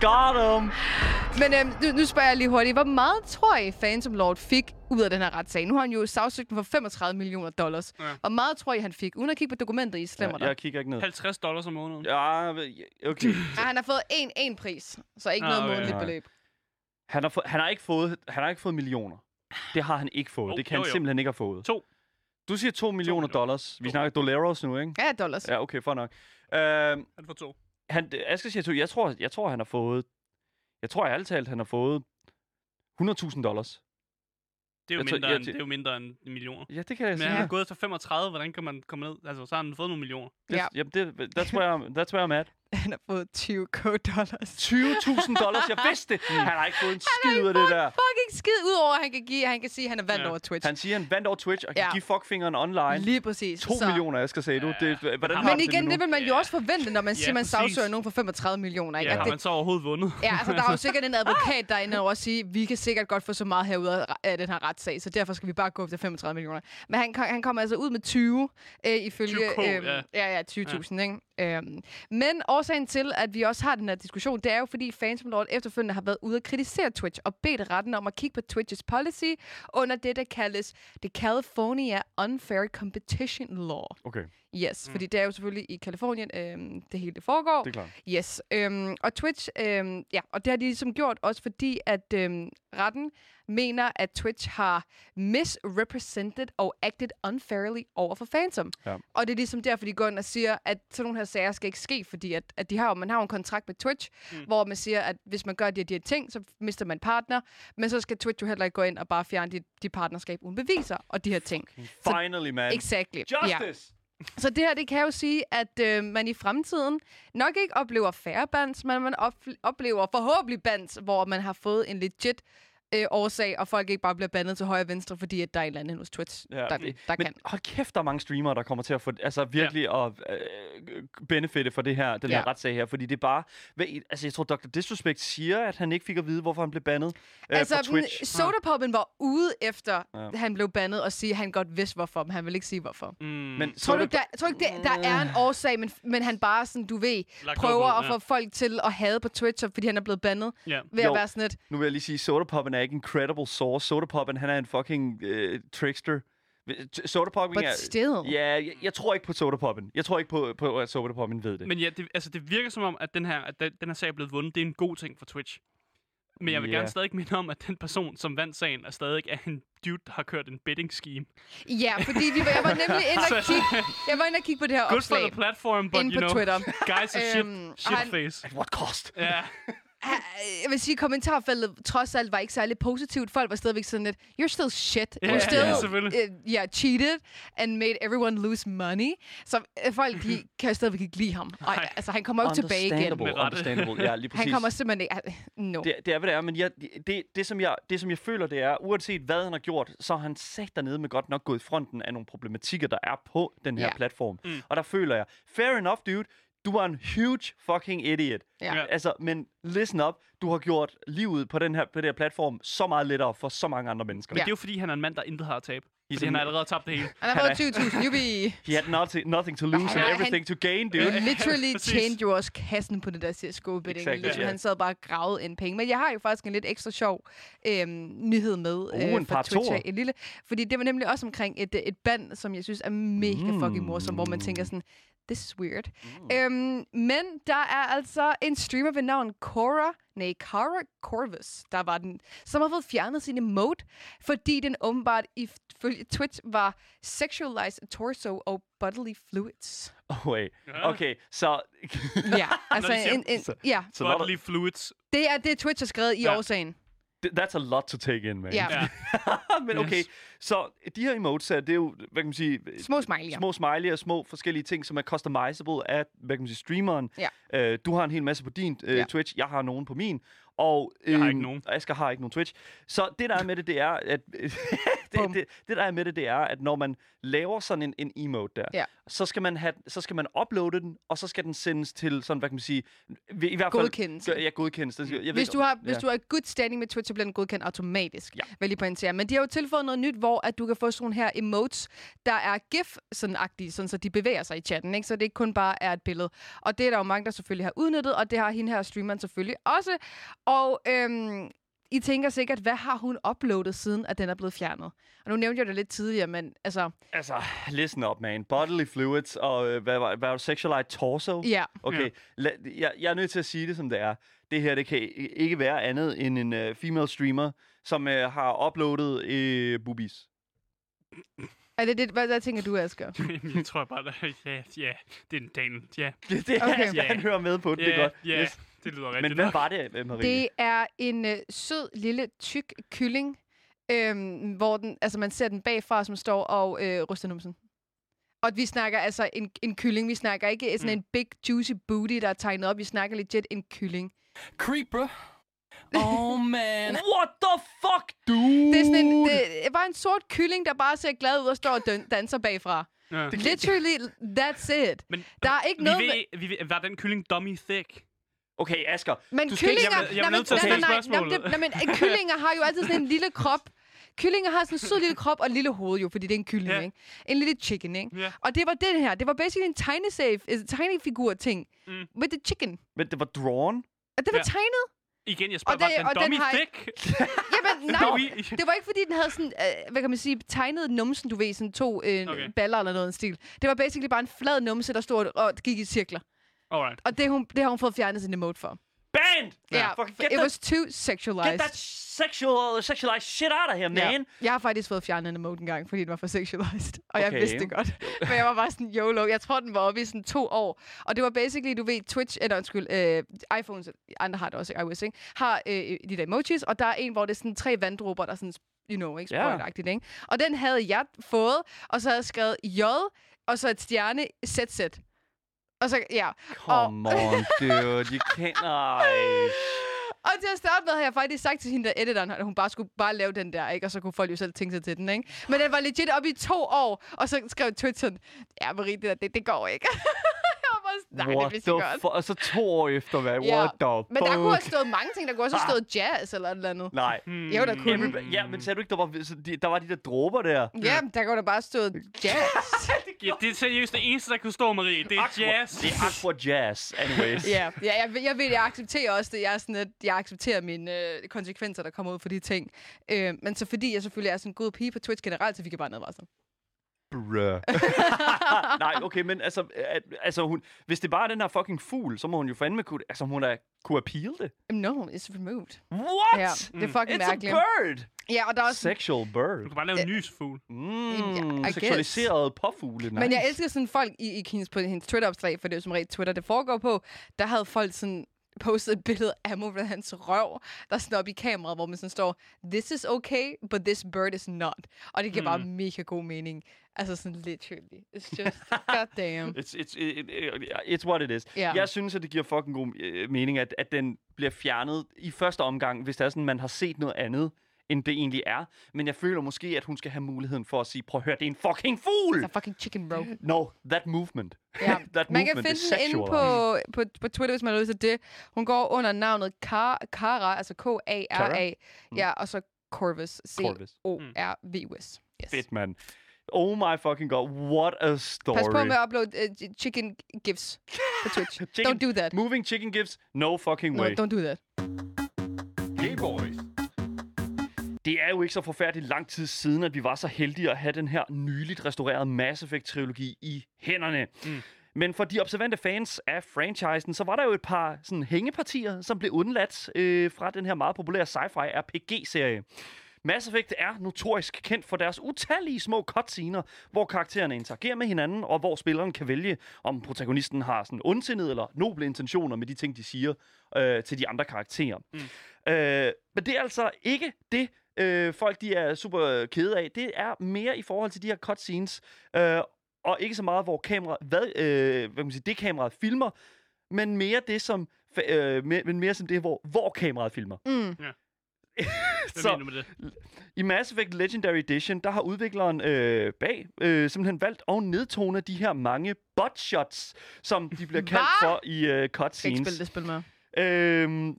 Got him! <laughs> men øh, nu, nu spørger jeg lige hurtigt. Hvor meget tror I, Phantom Lord fik ud af den her retssag? Nu har han jo sagsøgt for 35 millioner dollars. Ja. Hvor meget tror I, han fik? Uden at kigge på dokumentet, I stemmer Ja, der. jeg kigger ikke ned. 50 dollars om måneden. Ja, okay. Ja, han har fået en, en pris, så ikke Ah, noget okay. månedligt beløb. Han har, få, han, har ikke fået, han har ikke fået millioner. Det har han ikke fået. Jo, det kan jo, han jo. simpelthen ikke have fået. To. Du siger 2 millioner millioner. dollars. Vi To. snakker dollars nu, ikke? Ja, dollars. Ja, okay, for nok. Uh, Han får to. han, Asger siger to. Jeg tror, jeg tror, han har fået... Jeg tror ærligt talt, han har fået 100.000 dollars. Det er jo, Jeg tror- mindre, jeg- end, det er jo mindre end millioner. Ja, det kan jeg Men sige. han er gået til 35, hvordan kan man komme ned? Altså, så har han fået nogle millioner. Det, Ja. Jamen, det, that's, where I'm, that's where I'm at. Han har fået 20 dollars. 20.000 dollars, jeg vidste det. Han har ikke fået en skid ud af det der. Fucking skid ud over, at han kan give. Han kan sige, at han er vandt Ja. over Twitch. Han siger, han vandt over Twitch og kan Ja. give fuckfingeren online. Lige præcis. 2 Så- millioner, jeg skal sige du. Det, hvordan Men har det igen, nu? det vil man jo Ja. også forvente, når man Ja, siger, man præcis. sagsøger nogen for 35 millioner. Ikke? Ja, At har det, man så overhovedet vundet? Ja, altså der er jo <laughs> sikkert en advokat derinde og også sige, vi kan sikkert godt få så meget her ud af den her retssag, så derfor skal vi bare gå til 35 millioner. Men han, han kommer altså ud med 20, øh, ifølge... 20K, øhm, ja. ja, ja, 20.000, ikke? Øhm, men årsagen til, at vi også har den her diskussion, det er jo, fordi Phantom Lord efterfølgende har været ude at kritisere Twitch og bedt retten om at kigge på Twitch's policy under det, der kaldes det California Unfair Competition Law. Okay, Yes, mm. fordi det er jo selvfølgelig i Kalifornien, øhm, det hele det foregår. det er klart. Yes, øhm, og Twitch, øhm, ja, og det har de ligesom gjort også fordi, at øhm, retten mener, at Twitch har misrepresented og acted unfairly over for Phantom. Ja. Og det er ligesom derfor, de går ind og siger, at sådan nogle her sager skal ikke ske, fordi at, at de har, man har en kontrakt med Twitch, mm. hvor man siger, at hvis man gør de, her- de her ting, så mister man partner, men så skal Twitch jo heller ikke gå ind og bare fjerne de, de partnerskab uden beviser og de her ting. Finally, man. Exactly. Ja. Justice! Så det her, det kan jo sige, at øh, man i fremtiden nok ikke oplever færre bands, men man op- oplever forhåbentlig bands, hvor man har fået en legit øh, årsag, og folk ikke bare bliver bandet til højre og venstre, fordi at der er en eller anden hos Twitch, Ja, der, der det- kan. Men hold kæft, der er mange streamere, der kommer til at få, altså virkelig at øh, benefitte for det her, den Ja. her retssag her, fordi det er bare, hvad, altså jeg tror, Dr. Disrespect siger, at han ikke fik at vide, hvorfor han blev bandet øh, Altså, fra Twitch. Sodapoppen var ude efter, Ja. ja. han blev bandet, og sige, at han godt vidste hvorfor, men han vil ikke sige hvorfor. Mm. Men Tror du der, tror du ikke der, der er en årsag, men, men han bare sådan, du ved, Lagt prøver op at ud, få folk til at hade på Twitch, fordi han er blevet bandet, Ja. ved Jo. at være sådan et, Nu vil jeg lige sige, Sodapoppen er ikke en credible source. Sodapoppen, han er en fucking øh, trickster. Sodapoppen but er... still. Ja, jeg, jeg tror ikke på Sodapoppen. Jeg tror ikke på, på at Sodapoppen ved det. Men ja, det, altså, det virker som om, at den her, at den, den her sag er blevet vundet. Det er en god ting for Twitch. Men jeg vil Ja. gerne stadig minde om, at den person, som vandt sagen, er stadig er en dude, der har kørt en betting scheme. Ja, fordi vi var, jeg var <laughs> nemlig inde og kigge, jeg var inde og kigge på det her Good for opslag the platform, but you know, Twitter. guys are Øhm, shit, shit han- face. At what cost? Ja, Ha- <laughs> Jeg vil sige, at kommentarfeltet trods alt var ikke særlig positivt. Folk var stadigvæk sådan lidt, you're still shit. Ja, You're still ja, selvfølgelig. uh, yeah, cheated and made everyone lose money. Så øh, folk de kan stadigvæk ikke lide ham. Og, Nej. altså, han kommer jo ikke tilbage igen. Understandable. Ja, lige præcis. <laughs> Han kommer simpelthen ikke... No. Det, det er, hvad det er, men jeg, det, det, som jeg, det, som jeg føler, det er, uanset hvad han har gjort, så har han sat dernede med godt nok gået i fronten af nogle problematikker, der er på den her Ja. platform. Mm. Og der føler jeg, fair enough, dude, du var en huge fucking idiot. Ja. Ja. Altså, men listen up, du har gjort livet på den her, på den her platform så meget lettere for så mange andre mennesker. men Ja. det er jo fordi, han er en mand, der intet har at tabe. He's han har allerede tabt det hele. Han har fået 20.000. Yubi. He had nothing, nothing to lose Han and er- everything to gain, dude. Han <laughs> literally changed jo også kassen på det der CSGO betting. Exactly, Ligesom ja. han sad bare og gravede en penge. Men jeg har jo faktisk en lidt ekstra sjov øhm, nyhed med Uh, øh, en fra Twitch. En lille, fordi det var nemlig også omkring et, øh, et band, som jeg synes er mega fucking morsom, hvor man tænker sådan, this is weird. Mm. Øhm, men der er altså en streamer ved navn Cora, nej, Cara Corvus, der var den, som har fået fjernet sin emote, fordi den åbenbart ifølge Twitch var sexualized torso og bodily fluids. Oh, wait. Ja. Okay, så... Ja, <laughs> altså en, en, ja, Bodily fluids. det er det, Twitch har skrevet i Ja. årsagen. That's a lot to take in, man. Ja. Ja. <laughs> men okay, Yes. så de her emotes her, det er jo, hvad kan man sige, Små smiley'er. små smiley og små forskellige ting, som er customizable af, hvad kan man sige, streameren. Ja. Øh, du har en hel masse på din øh, Ja. Twitch, jeg har nogen på min, og Jeg har øhm, ikke nogen. Asger har ikke nogen Twitch. Så det der er med det, det er, at det, det, det, der er med det, det er, at når man laver sådan en, en emote der, Ja. så skal man have, så skal man uploade den, og så skal den sendes til sådan, hvad kan man sige, i, hvert fald Godkendelse. Ja, godkendelse. Jeg ved Hvis du har, om- hvis ja. du har good standing med Twitch, så bliver den godkendt automatisk. Ja. Vil jeg pointere. Men de har jo tilføjet noget nyt, hvor at du kan få sådan nogle her emotes, der er GIF-agtige, sådan, så de bevæger sig i chatten, ikke? så det ikke kun bare er et billede. Og det er der jo mange, der selvfølgelig har udnyttet, og det har hende her streameren selvfølgelig også. Og øhm, I tænker sikkert, hvad har hun uploadet siden, at den er blevet fjernet? Og nu nævnte jeg det lidt tidligere, men altså, Altså, listen up, man. Bodily fluids og, øh, hvad var hvad var det, sexualized torso? ja. Okay, la, jeg, jeg er nødt til at sige det, som det er. Det her, det kan ikke være andet end en uh, female streamer, som uh, har uploadet uh, boobies. Er det det, hvad, hvad tænker du, Asger? <laughs> jeg tror bare, at ja, ja, det er en Daniel. Ja, Det, det Okay. okay. Ja. han høre med på det, det er ja, godt. ja. Yes. Det lyder rigtigt Men hvad nok. var det, øh, Marie? Det er en øh, sød, lille, tyk kylling, øhm, hvor den, altså man ser den bagfra, som står og øh, ryster numsen. Og vi snakker altså en, en kylling. Vi snakker ikke sådan Mm. en big, juicy booty, der er tegnet op. Vi snakker legit en kylling. Creep, bro. Oh, man. <laughs> What the fuck, dude? Det er sådan en, det er bare en sort kylling, der bare ser glad ud og står og døn- danser bagfra. Ja. Literally, that's it. Men Der er ikke vi noget ved, vi ved, var den kylling dummy thick? Okay, Asger. Men Du skal ikke- kyllinger... jeg er- jeg er nej, men- nødt til at nej, stille nej, spørgsmålet. men øh, kyllinger har jo altid sådan en lille krop. Kyllinger har sådan en sød lille krop og et lille hoved jo, fordi det er en kylling, Ja. ikke? En lille chicken, ikke? Ja. Og det var det her. Det var basically en tegnesafe, en tegnefigur-ting. Mm. With the chicken. Men det var drawn. Og det var Ja. tegnet. Igen, jeg spørger, Og det- var og den den dummy har- thick? Jamen, <laughs> nej. Det var ikke, fordi den havde sådan, øh, hvad kan man sige, tegnet numsen, du ved, sådan to øh, Okay. baller eller noget i den stil. Det var basically bare en flad numse, der stod og gik i cirkler. Alright. Og det, hun, det har hun fået fjernet sin emote for. Banned! Ja, Fucking for get it that, was too get sexualized. that sexual, sexualized shit out of here, man. Ja. Jeg har faktisk fået fjernet en emote en gang, fordi den var for sexualized. Og jeg Okay. vidste det godt. <laughs> Men jeg var bare sådan, YOLO. Jeg tror, den var oppe i sådan to år. Og det var basically, du ved, Twitch, eller undskyld, øh, iPhones, andre har det også, iOS, ikke? Har øh, de der emojis, og der er en, hvor det er sådan tre vanddråber, der sådan, you know, ikke? Sprøjtagtigt, ikke? Og den havde jeg fået, og så havde jeg skrevet J, og så et stjerne, ZZ. Og så, ja. Come on, dude. You can't... <laughs> Ej. Og til at starte med havde jeg faktisk sagt til hende der editoren, at hun bare skulle bare lave den der, ikke? Og så kunne folk jo selv tænke sig til den, ikke? Men den var legit op i to år, og så skrev sådan, ja, Marie, det, der, det, det går ikke. <laughs> jeg nej, det What vidste jeg godt. fuck? Og så to år efter, hvad? Ja. What the Men der kunne have fuck? stået mange ting. Der kunne også have stået jazz eller et eller andet. Nej. Hmm. Jo, der kunne. Everybody, ja, men sagde du ikke, der var, de, der var de der dråber der? Ja, der kunne der bare stået jazz. <laughs> Ja, det er seriøst det eneste, der kunne stå, Marie. Det er Aqua- jazz. Det er aqua jazz, anyways. ja, ja jeg, ved- jeg ved, jeg accepterer også det. Jeg er sådan, at jeg accepterer mine øh, konsekvenser, der kommer ud for de ting. Øh, men så fordi jeg selvfølgelig er sådan en god pige på Twitch generelt, så fik jeg bare nedvarsel. Bruh. <laughs> Nej, okay, men altså, at, altså hun, hvis det bare er den her fucking fugl, så må hun jo fandme kunne, altså hun er, kunne appeal det. No, it's removed. What? Ja, det er fucking It's mærkeligt. a bird. Ja, og der er også Sexual bird. Du kan bare lave en nys fugl. Mm, I seksualiseret påfugle. Nice. Men jeg elsker sådan folk i, i hendes, på hendes Twitter-opslag, for det er jo som regel Twitter, det foregår på. Der havde folk sådan postet et billede af Morans røv, der er sådan oppe i kameraet, hvor man sådan står, this is okay, but this bird is not. Og det giver mm. bare mega god mening. Altså sådan literally. It's just, goddamn. <laughs> It's, it's, it, it, it's what it is. Ja. Jeg synes, at det giver fucking god øh, mening, at, at den bliver fjernet i første omgang, hvis det er sådan, man har set noget andet, end det egentlig er. Men jeg føler måske, at hun skal have muligheden for at sige, prøv at høre, det er en fucking fugl! It's a fucking chicken, bro. <gasps> No, that movement. <laughs> Ja. <laughs> that Man kan movement finde is den inde på, på, på Twitter, hvis man har lyst til det. Hun går under navnet Kara, Kara altså K-A-R-A. Mm. Ja, og så Corvus. Corvus. Yes. Fedt, man. Oh my fucking god, what a story. Pas på med at uploade uh, chicken gifs på <laughs> Twitch. Chicken- Don't do that. Moving chicken gifts, no fucking No, way. don't do that. Hey, boys. Det er jo ikke så forfærdeligt lang tid siden, at vi var så heldige at have den her nyligt restaurerede Mass Effect-trilogi i hænderne. Mm. Men for de observante fans af franchisen, så var der jo et par sådan, hængepartier, som blev undladt øh, fra den her meget populære sci-fi RPG-serie. Mass Effect er notorisk kendt for deres utallige små cutscener, hvor karaktererne interagerer med hinanden, og hvor spilleren kan vælge, om protagonisten har sådan ondsindede eller noble intentioner med de ting, de siger øh, til de andre karakterer. Mm. Øh, men det er altså ikke det, øh, folk de er super kede af. Det er mere i forhold til de her cutscenes, øh, og ikke så meget, hvor kamera, hvad, øh, hvad kan man sige, det kameraet filmer, men mere det som, øh, mere, men mere som det, hvor, hvor kameraet filmer. Mm. <laughs> Hvad Så- mener du med det? I Mass Effect Legendary Edition, der har udvikleren øh, bag øh, simpelthen valgt at nedtone de her mange butt shots, som de bliver <laughs> kaldt Hva? for i øh, Skal ikke cutscenes. spille det spil med. Øhm,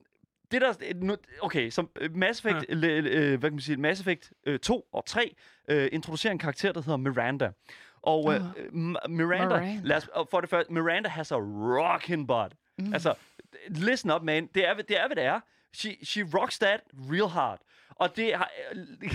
det der, nu- okay, som øh, Mass Effect, ja. øh, hvad kan man sige, Mass Effect øh, 2 og 3 øh, introducerer en karakter, der hedder Miranda. Og øh. M- Miranda, Miranda. Lad os, for det første, Miranda has a rockin' butt. Mm. Altså, listen up, man. Det er, det er, hvad det er. She, she rocks that real hard. Og det har,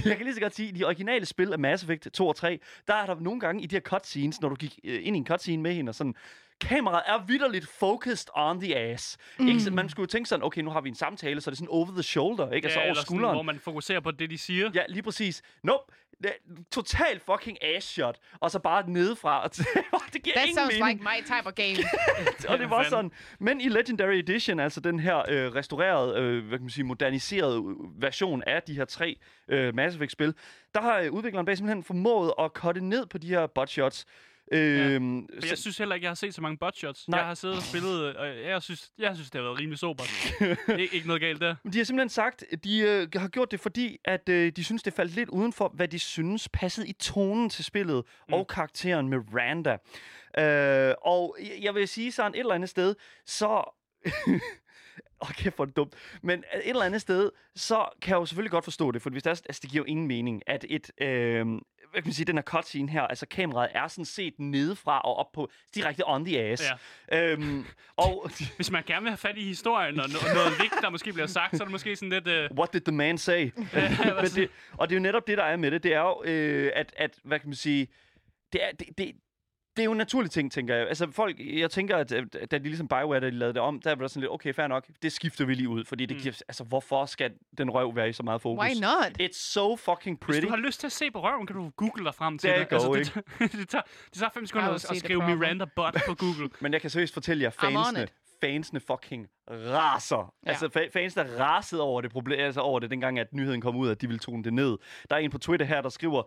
jeg kan lige så godt sige, i de originale spil af Mass Effect 2 og 3, der er der nogle gange i de her cutscenes, når du gik øh, ind i en cutscene med hende, og sådan, kameraet er vidderligt focused on the ass. Mm. Ikke, så man skulle jo tænke sådan, okay, nu har vi en samtale, så er det sådan over the shoulder, ikke? altså over eller sådan, skulderen. hvor man fokuserer på det, de siger. Ja, lige præcis. Nope. Det total fucking ass shot, og så bare nedefra. Og <laughs> det giver That ingen sounds mening. like my type of game. <laughs> og det var sådan. Men i Legendary Edition, altså den her øh, restaurerede, øh, hvad kan man sige, moderniserede øh, version af de her tre øh, Mass Effect-spil, der har øh, udvikleren bag simpelthen formået at cutte ned på de her bot-shots. Øhm, For jeg synes heller ikke, jeg har set så mange butshots. Nej. Jeg har siddet og spillet, og jeg synes, jeg synes det har været rimelig sober. <laughs> Ik- ikke noget galt der. De har simpelthen sagt, de øh, har gjort det, fordi at øh, de synes, det faldt lidt uden for, hvad de synes passede i tonen til spillet mm. og karakteren Miranda. Øh, og jeg- jeg vil sige sådan et eller andet sted, så... <laughs> Åh, oh, kæft, hvor det dumt. Men et eller andet sted, så kan jeg jo selvfølgelig godt forstå det, for hvis der, er- altså, det giver jo ingen mening, at et, øh, hvad kan man sige, den her cutscene her, altså kameraet er sådan set nedefra og op på, direkte on the ass. Ja. Øhm, og <laughs> Hvis man gerne vil have fat i historien, og no- noget vigtigt, der måske bliver sagt, så er det måske sådan lidt... Øh, What did the man say? <laughs> Men det, og det er jo netop det, der er med det. Det er jo, øh, at, at, hvad kan man sige, det er, det, det, det er jo en naturlig ting, tænker jeg. Altså folk, jeg tænker, at da de ligesom BioWare, da de lavede det om, der var der sådan lidt, okay, fair nok, det skifter vi lige ud, fordi det giver, altså hvorfor skal den røv være i så meget fokus? Why not? It's so fucking hvis pretty. du har lyst til at se på røven, kan du google dig frem til There det. go, det, tager, <laughs> det, tager, det tager fem sekunder at, skrive. Miranda Bot på Google. <laughs> Men jeg kan seriøst fortælle jer, fansene, fansene fucking raser. Ja. Altså, fa- fansene rasede over det, problem, altså over det, dengang at nyheden kom ud, at de ville tone det ned. Der er en på Twitter her, der skriver,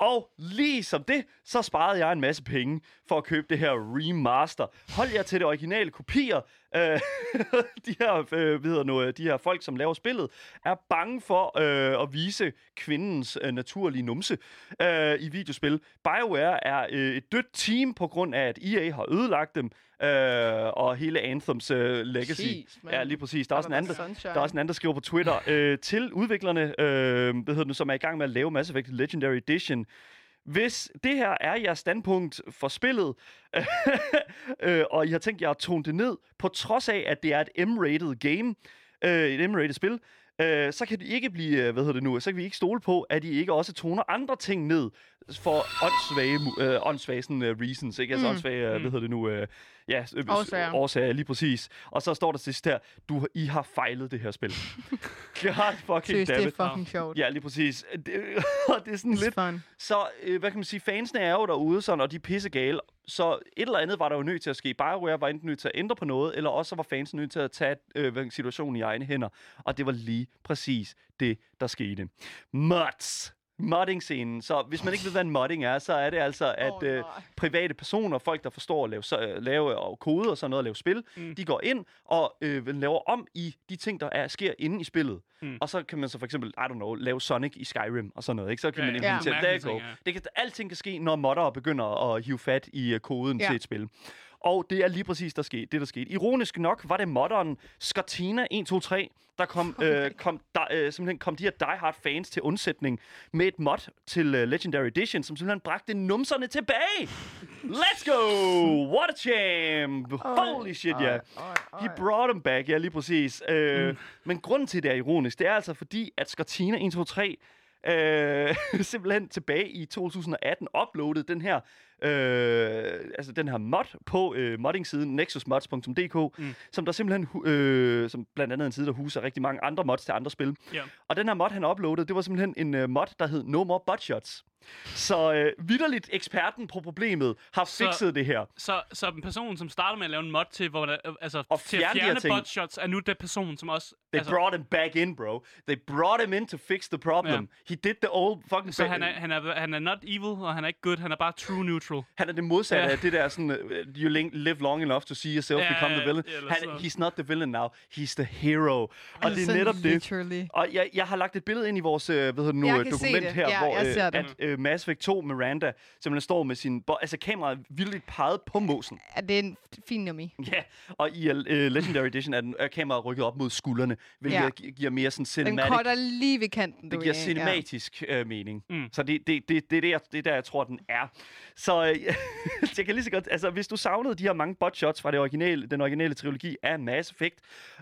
og lige som det, så sparede jeg en masse penge for at købe det her remaster. Hold jer til det originale kopier. Øh, <laughs> de, her, øh, ved hedder nu, de her folk, som laver spillet, er bange for øh, at vise kvindens øh, naturlige numse øh, i videospil. BioWare er øh, et dødt team på grund af, at EA har ødelagt dem, øh, og hele Anthems øh, legacy. Jeez, man. ja, lige præcis. Der er, også en anden, der er også en anden, der skriver på Twitter <laughs> øh, til udviklerne, øh, hvad hedder det, nu, som er i gang med at lave Mass Effect Legendary Edition. Hvis det her er jeres standpunkt for spillet, <laughs> øh, og I har tænkt jer at tone det ned, på trods af, at det er et M-rated game, øh, et M-rated spil, øh, så kan det ikke blive, øh, hvad hedder det nu, så kan vi ikke stole på, at I ikke også toner andre ting ned for åndssvage, øh, åndssvage sådan, uh, reasons, ikke? Altså Mm. åndssvage, øh, hvad hedder det nu, øh, ja, øh, Årsager. årsager, lige præcis. Og så står der sidst her, du, I har fejlet det her spil. <laughs> God fucking Seriøst, det er fucking sjovt. Ja, lige præcis. Det, <laughs> og det er sådan It's lidt... fun. Så, øh, hvad kan man sige, fansene er jo derude sådan, og de er pissegale. Så et eller andet var der jo nødt til at ske. BioWare var enten nødt til at ændre på noget, eller også så var fansen nødt til at tage øh, situationen i egne hænder. Og det var lige præcis det, der skete. Mods. Modding-scenen. Så hvis man ikke ved, hvad en modding er, så er det altså, at Åh, øh, private personer, folk, der forstår at lave, så, øh, lave og kode og sådan noget, at lave spil, mm. de går ind og øh, laver om i de ting, der er, sker inde i spillet. Mm. Og så kan man så for eksempel, I don't know, lave Sonic i Skyrim og sådan noget. Ikke? Så kan Ja, man ja. implementere, Ja. you go. ting, ja. Det kan, alting kan ske, når modder begynder at hive fat i uh, koden Ja. til et spil. Og det er lige præcis der skete, det, der skete. Ironisk nok var det modderen Scotina 123, der kom, <laughs> øh, kom, der, øh, simpelthen kom de her diehard fans til undsætning med et mod til uh, Legendary Edition, som simpelthen bragte numserne tilbage. Let's go! What a champ! Holy shit, ja. He brought them back, ja, lige præcis. Øh, Mm. Men grunden til, det er ironisk, det er altså fordi, at Scotina 123 øh, <laughs> simpelthen tilbage i 2018 uploadede den her øh, altså den her mod på øh, modding-siden nexusmods.dk, mm. som der simpelthen, øh, som blandt andet en side, der huser rigtig mange andre mods til andre spil. Ja. Og den her mod, han uploadede, det var simpelthen en øh, mod, der hed No More Buttshots. Så øh, vidderligt eksperten på problemet har Så- fikset det her. Så, så en person, som starter med at lave en mod til, hvor der, øh, altså, Og til at fjerne butshots, er nu den person, som også... They altså, brought him back in, bro. They brought him in to fix the problem. He did the old fucking... så han er, han, er, han er not evil, og han er ikke good, han er bare true neutral. Han er det modsatte Ja. af det der sådan, uh, you live long enough to see yourself Ja, become the villain. Han, he's not the villain now, he's the hero. Og det er netop det. Literally. Og jeg, jeg har lagt et billede ind i vores øh, hvad hedder det nu, Jeg øh, dokument det. her, Ja, hvor jeg ser øh, det. at øh, Mass Effect 2 Miranda simpelthen står med sin... bo- Altså kameraet er vildt peget på måsen. Ja, det er en fin nummi. Ja, og i uh, Legendary Edition er, den, er kameraet rykket op mod skuldrene, hvilket Ja. ja. gi- giver mere sådan Den cinematic cutter lige ved kanten. Det du giver ved, cinematisk øh, mening. Mm. Så det, det, det, det, er det, jeg, det er der, jeg tror, den er. Så øh, <laughs> jeg kan lige så godt... Altså, hvis du savnede de her mange butshots fra det originale, den originale trilogi af Mass Effect,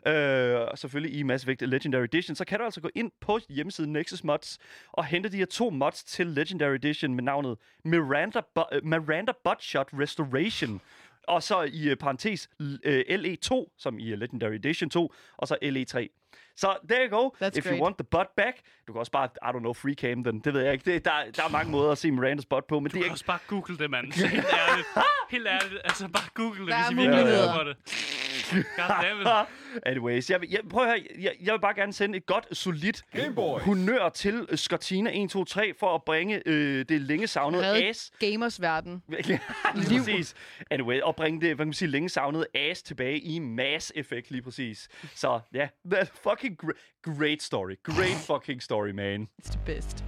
øh, og selvfølgelig i Mass Effect Legendary Edition, så kan du altså gå ind på hjemmesiden Nexus Mods og hente de her to mods til Legendary Edition med navnet Miranda, Bu- øh, Miranda Butshot Restoration. Og så i øh, parentes l- øh, LE2, som i Legendary Edition 2, og så LE3. Så there you go. That's If great. you want the butt back, du kan også bare, I don't know, free cam den. Det ved jeg ikke. Det, der, der er mange måder at se Mirandas butt på, men Du det kan er også bare google det, mand. <laughs> Helt ærligt. Helt ærligt. Altså, bare google det, Der hvis I virkelig for det. <laughs> Anyways, jeg, vil- jeg, prøv at høre, jeg, jeg vil bare gerne sende et godt, solidt honør til øh, Scottina 123 for at bringe øh, det længe savnede Redde ass. gamers verden. <laughs> Lige præcis. Anyway, og bringe det, hvad kan man sige, længe savnede ass tilbage i mass effect lige præcis. Så ja, that <laughs> fucking gr- great story. Great fucking story, man. It's the best.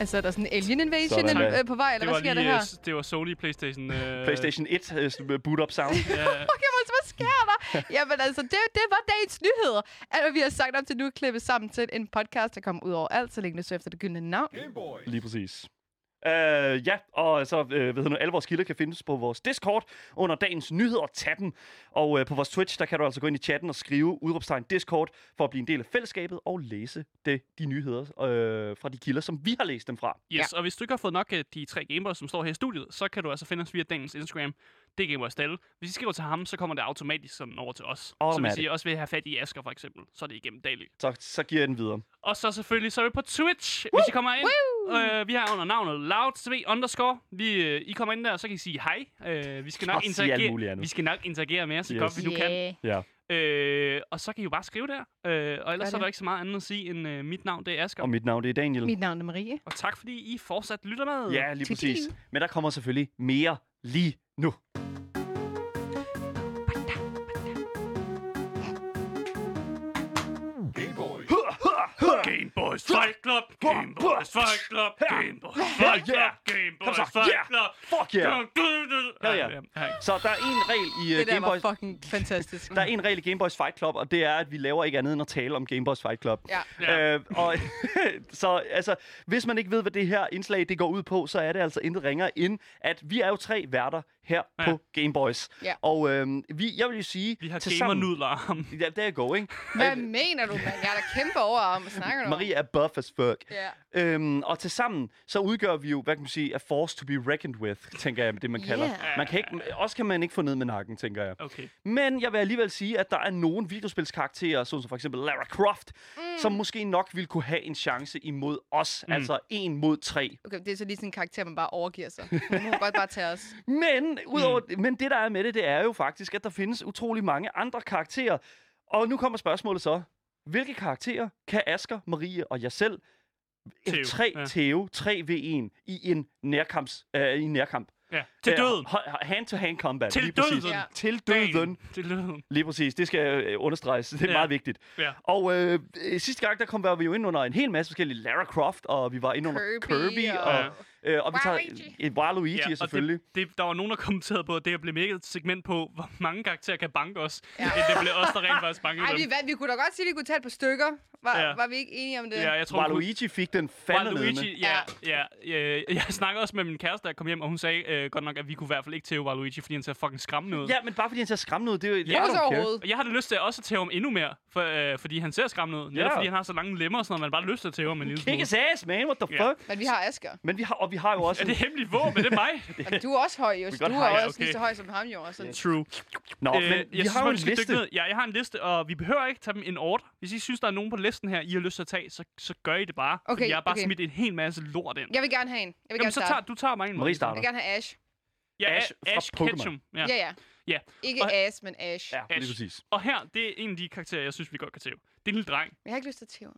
Altså, er der sådan en alien invasion Sådan der. øh, på vej, eller Det hvad var, sker der lige, her? øh, det var Sony PlayStation. Øh, PlayStation 1 øh, sådan, øh, boot up sound. <laughs> Ja, <laughs> Jamen, altså, hvad sker der? <laughs> Jamen altså, det, det var dagens nyheder. Alt, hvad vi har sagt op til nu, klippet sammen til en podcast, der kommer ud over alt, så længe det så efter det gyldne navn. Gameboys. Lige præcis. Uh, ja, og så uh, ved du, alle vores kilder kan findes på vores Discord under dagens nyheder tappen. Og uh, på vores Twitch, der kan du altså gå ind i chatten og skrive udråbstegn Discord for at blive en del af fællesskabet og læse det, de nyheder uh, fra de kilder, som vi har læst dem fra. Yes, og hvis du ikke har fået nok af de tre gameboys, som står her i studiet, så kan du altså finde os via dagens Instagram. Det er Gameboys Dalle. Hvis I skriver til ham, så kommer det automatisk sådan over til os. Så hvis. I også vil have fat i Asger for eksempel, så er det igennem Daily. Så, så giver jeg den videre. Og så selvfølgelig, så er vi på Twitch, hvis I kommer ind. Øh, vi har under navnet LoudTV underscore. Vi, øh, I kommer ind der, så kan I sige hej. Øh, vi skal nok interagere. Vi skal nok interagere med jer, så Yes. godt vi nu kan. Ja. Øh, og så kan I jo bare skrive der. Øh, og ellers så er der ikke så meget andet at sige end øh, mit navn, det er Asger. Og mit navn det er Daniel. Mit navn er Marie. Og tak fordi I fortsat lytter med. Ja, lige præcis. Men der kommer selvfølgelig mere lige nu. Gameboys Fight Club, Fight Club, Gameboys Fight Club, yeah. Gameboys så. Fight Yeah. Club. Fuck yeah! Ja. ja. Så der er en regel i uh, Det der Game var Boys... fucking fantastisk. Der er en regel i Game Boys Fight Club, og det er, at vi laver ikke andet end at tale om Game Boys Fight Club. Ja. Øh, og, <laughs> så altså, hvis man ikke ved, hvad det her indslag det går ud på, så er det altså intet ringere end, at vi er jo tre værter her Ja. på Game Boys. Ja. Og øh, vi, jeg vil jo sige... Vi har gamernudler. <laughs> Ja, der er go, ikke? Hvad mener du, mand? Jeg er da kæmpe over om, hvad snakker du om? Marie er buff as fuck. Ja. Øhm, og til sammen, så udgør vi jo, hvad kan man sige, a force to be reckoned with, tænker jeg, det man kalder. Yeah. Man kan ikke, også kan man ikke få ned med nakken, tænker jeg. Okay. Men jeg vil alligevel sige, at der er nogle videospilskarakterer, som for eksempel Lara Croft, mm. som måske nok ville kunne have en chance imod os. Mm. Altså en mod tre. Okay, det er så lige sådan en karakter, man bare overgiver sig. Hun må godt bare tage os. <laughs> Men, udover, mm. men det, der er med det, det er jo faktisk, at der findes utrolig mange andre karakterer. Og nu kommer spørgsmålet så. Hvilke karakterer kan Asker, Marie og jeg selv Theo, en 3 ja. Theo, 3 v 1 i en nærkamps, øh, i en nærkamp. Ja. Til Øh, døden. Hand-to-hand combat. Til lige præcis. døden. Ja. Til døden. Til døden. Lige præcis. Det skal øh, understreges. Det er Ja. meget vigtigt. Ja. Og øh, øh, sidste gang, der kom var vi jo ind under en hel masse forskellige Lara Croft, og vi var ind under Kirby Kirby, og- og, øh, og vi tager et Waluigi Ja, ja, og selvfølgelig. Det, det, der var nogen, der kommenterede på, at det her blev mega et segment på, hvor mange karakterer kan banke os. Ja. Ja. Det blev os, der rent faktisk bankede Ej, dem. vi, vandt. vi kunne da godt sige, at vi kunne tage et par stykker. Var, Ja. ja. var vi ikke enige om det? Ja, jeg tror, hun- Waluigi fik den fandme. Waluigi, ja, ja. Øh, jeg snakkede også med min kæreste, jeg kom hjem, og hun sagde øh, godt nok, at vi kunne i hvert fald ikke tæve Waluigi, fordi han ser fucking skræmmende ud. Ja, men bare fordi han ser skræmmende ud, det er jo... Ja, Også overhovedet. Og jeg har det lyst til også at tæve ham endnu mere, for, øh, fordi han ser skræmmende ud. Netop Ja. fordi han har så lange lemmer og sådan noget, man bare har lyst til at tæve ham en lille Kick smule. his ass, man. What the Ja. fuck? Men vi har Asger. Men vi har, og vi har jo også... Er det hemmeligt våben? Er det mig? <laughs> Jamen, du er også høj, jo. Vi Du er også ja, lige okay. så høj som ham, jo. Og sådan. True. Nå, Øh, men jeg vi synes, har jo en liste. ned. Ja, jeg har en liste, og vi behøver ikke tage dem in order. Hvis I synes, der er nogen på listen her, I har lyst til at tage, så, så gør I det bare. Okay, jeg har bare okay. smidt en hel masse lort ind. Jeg vil gerne have en. Jeg vil Jamen, gerne så tager, du tager mig en. Marie starter. Jeg vil gerne have Ash. Ja, Ash Ash, fra Ash. Ketchum. Ja. Ja, ja. Ja. Ikke Og- Ash, men Ash. Ja, Ash. lige præcis. Og her, det er en af de karakterer, jeg synes, vi godt kan tæve. Det er en lille dreng. Jeg har ikke lyst til at tæve.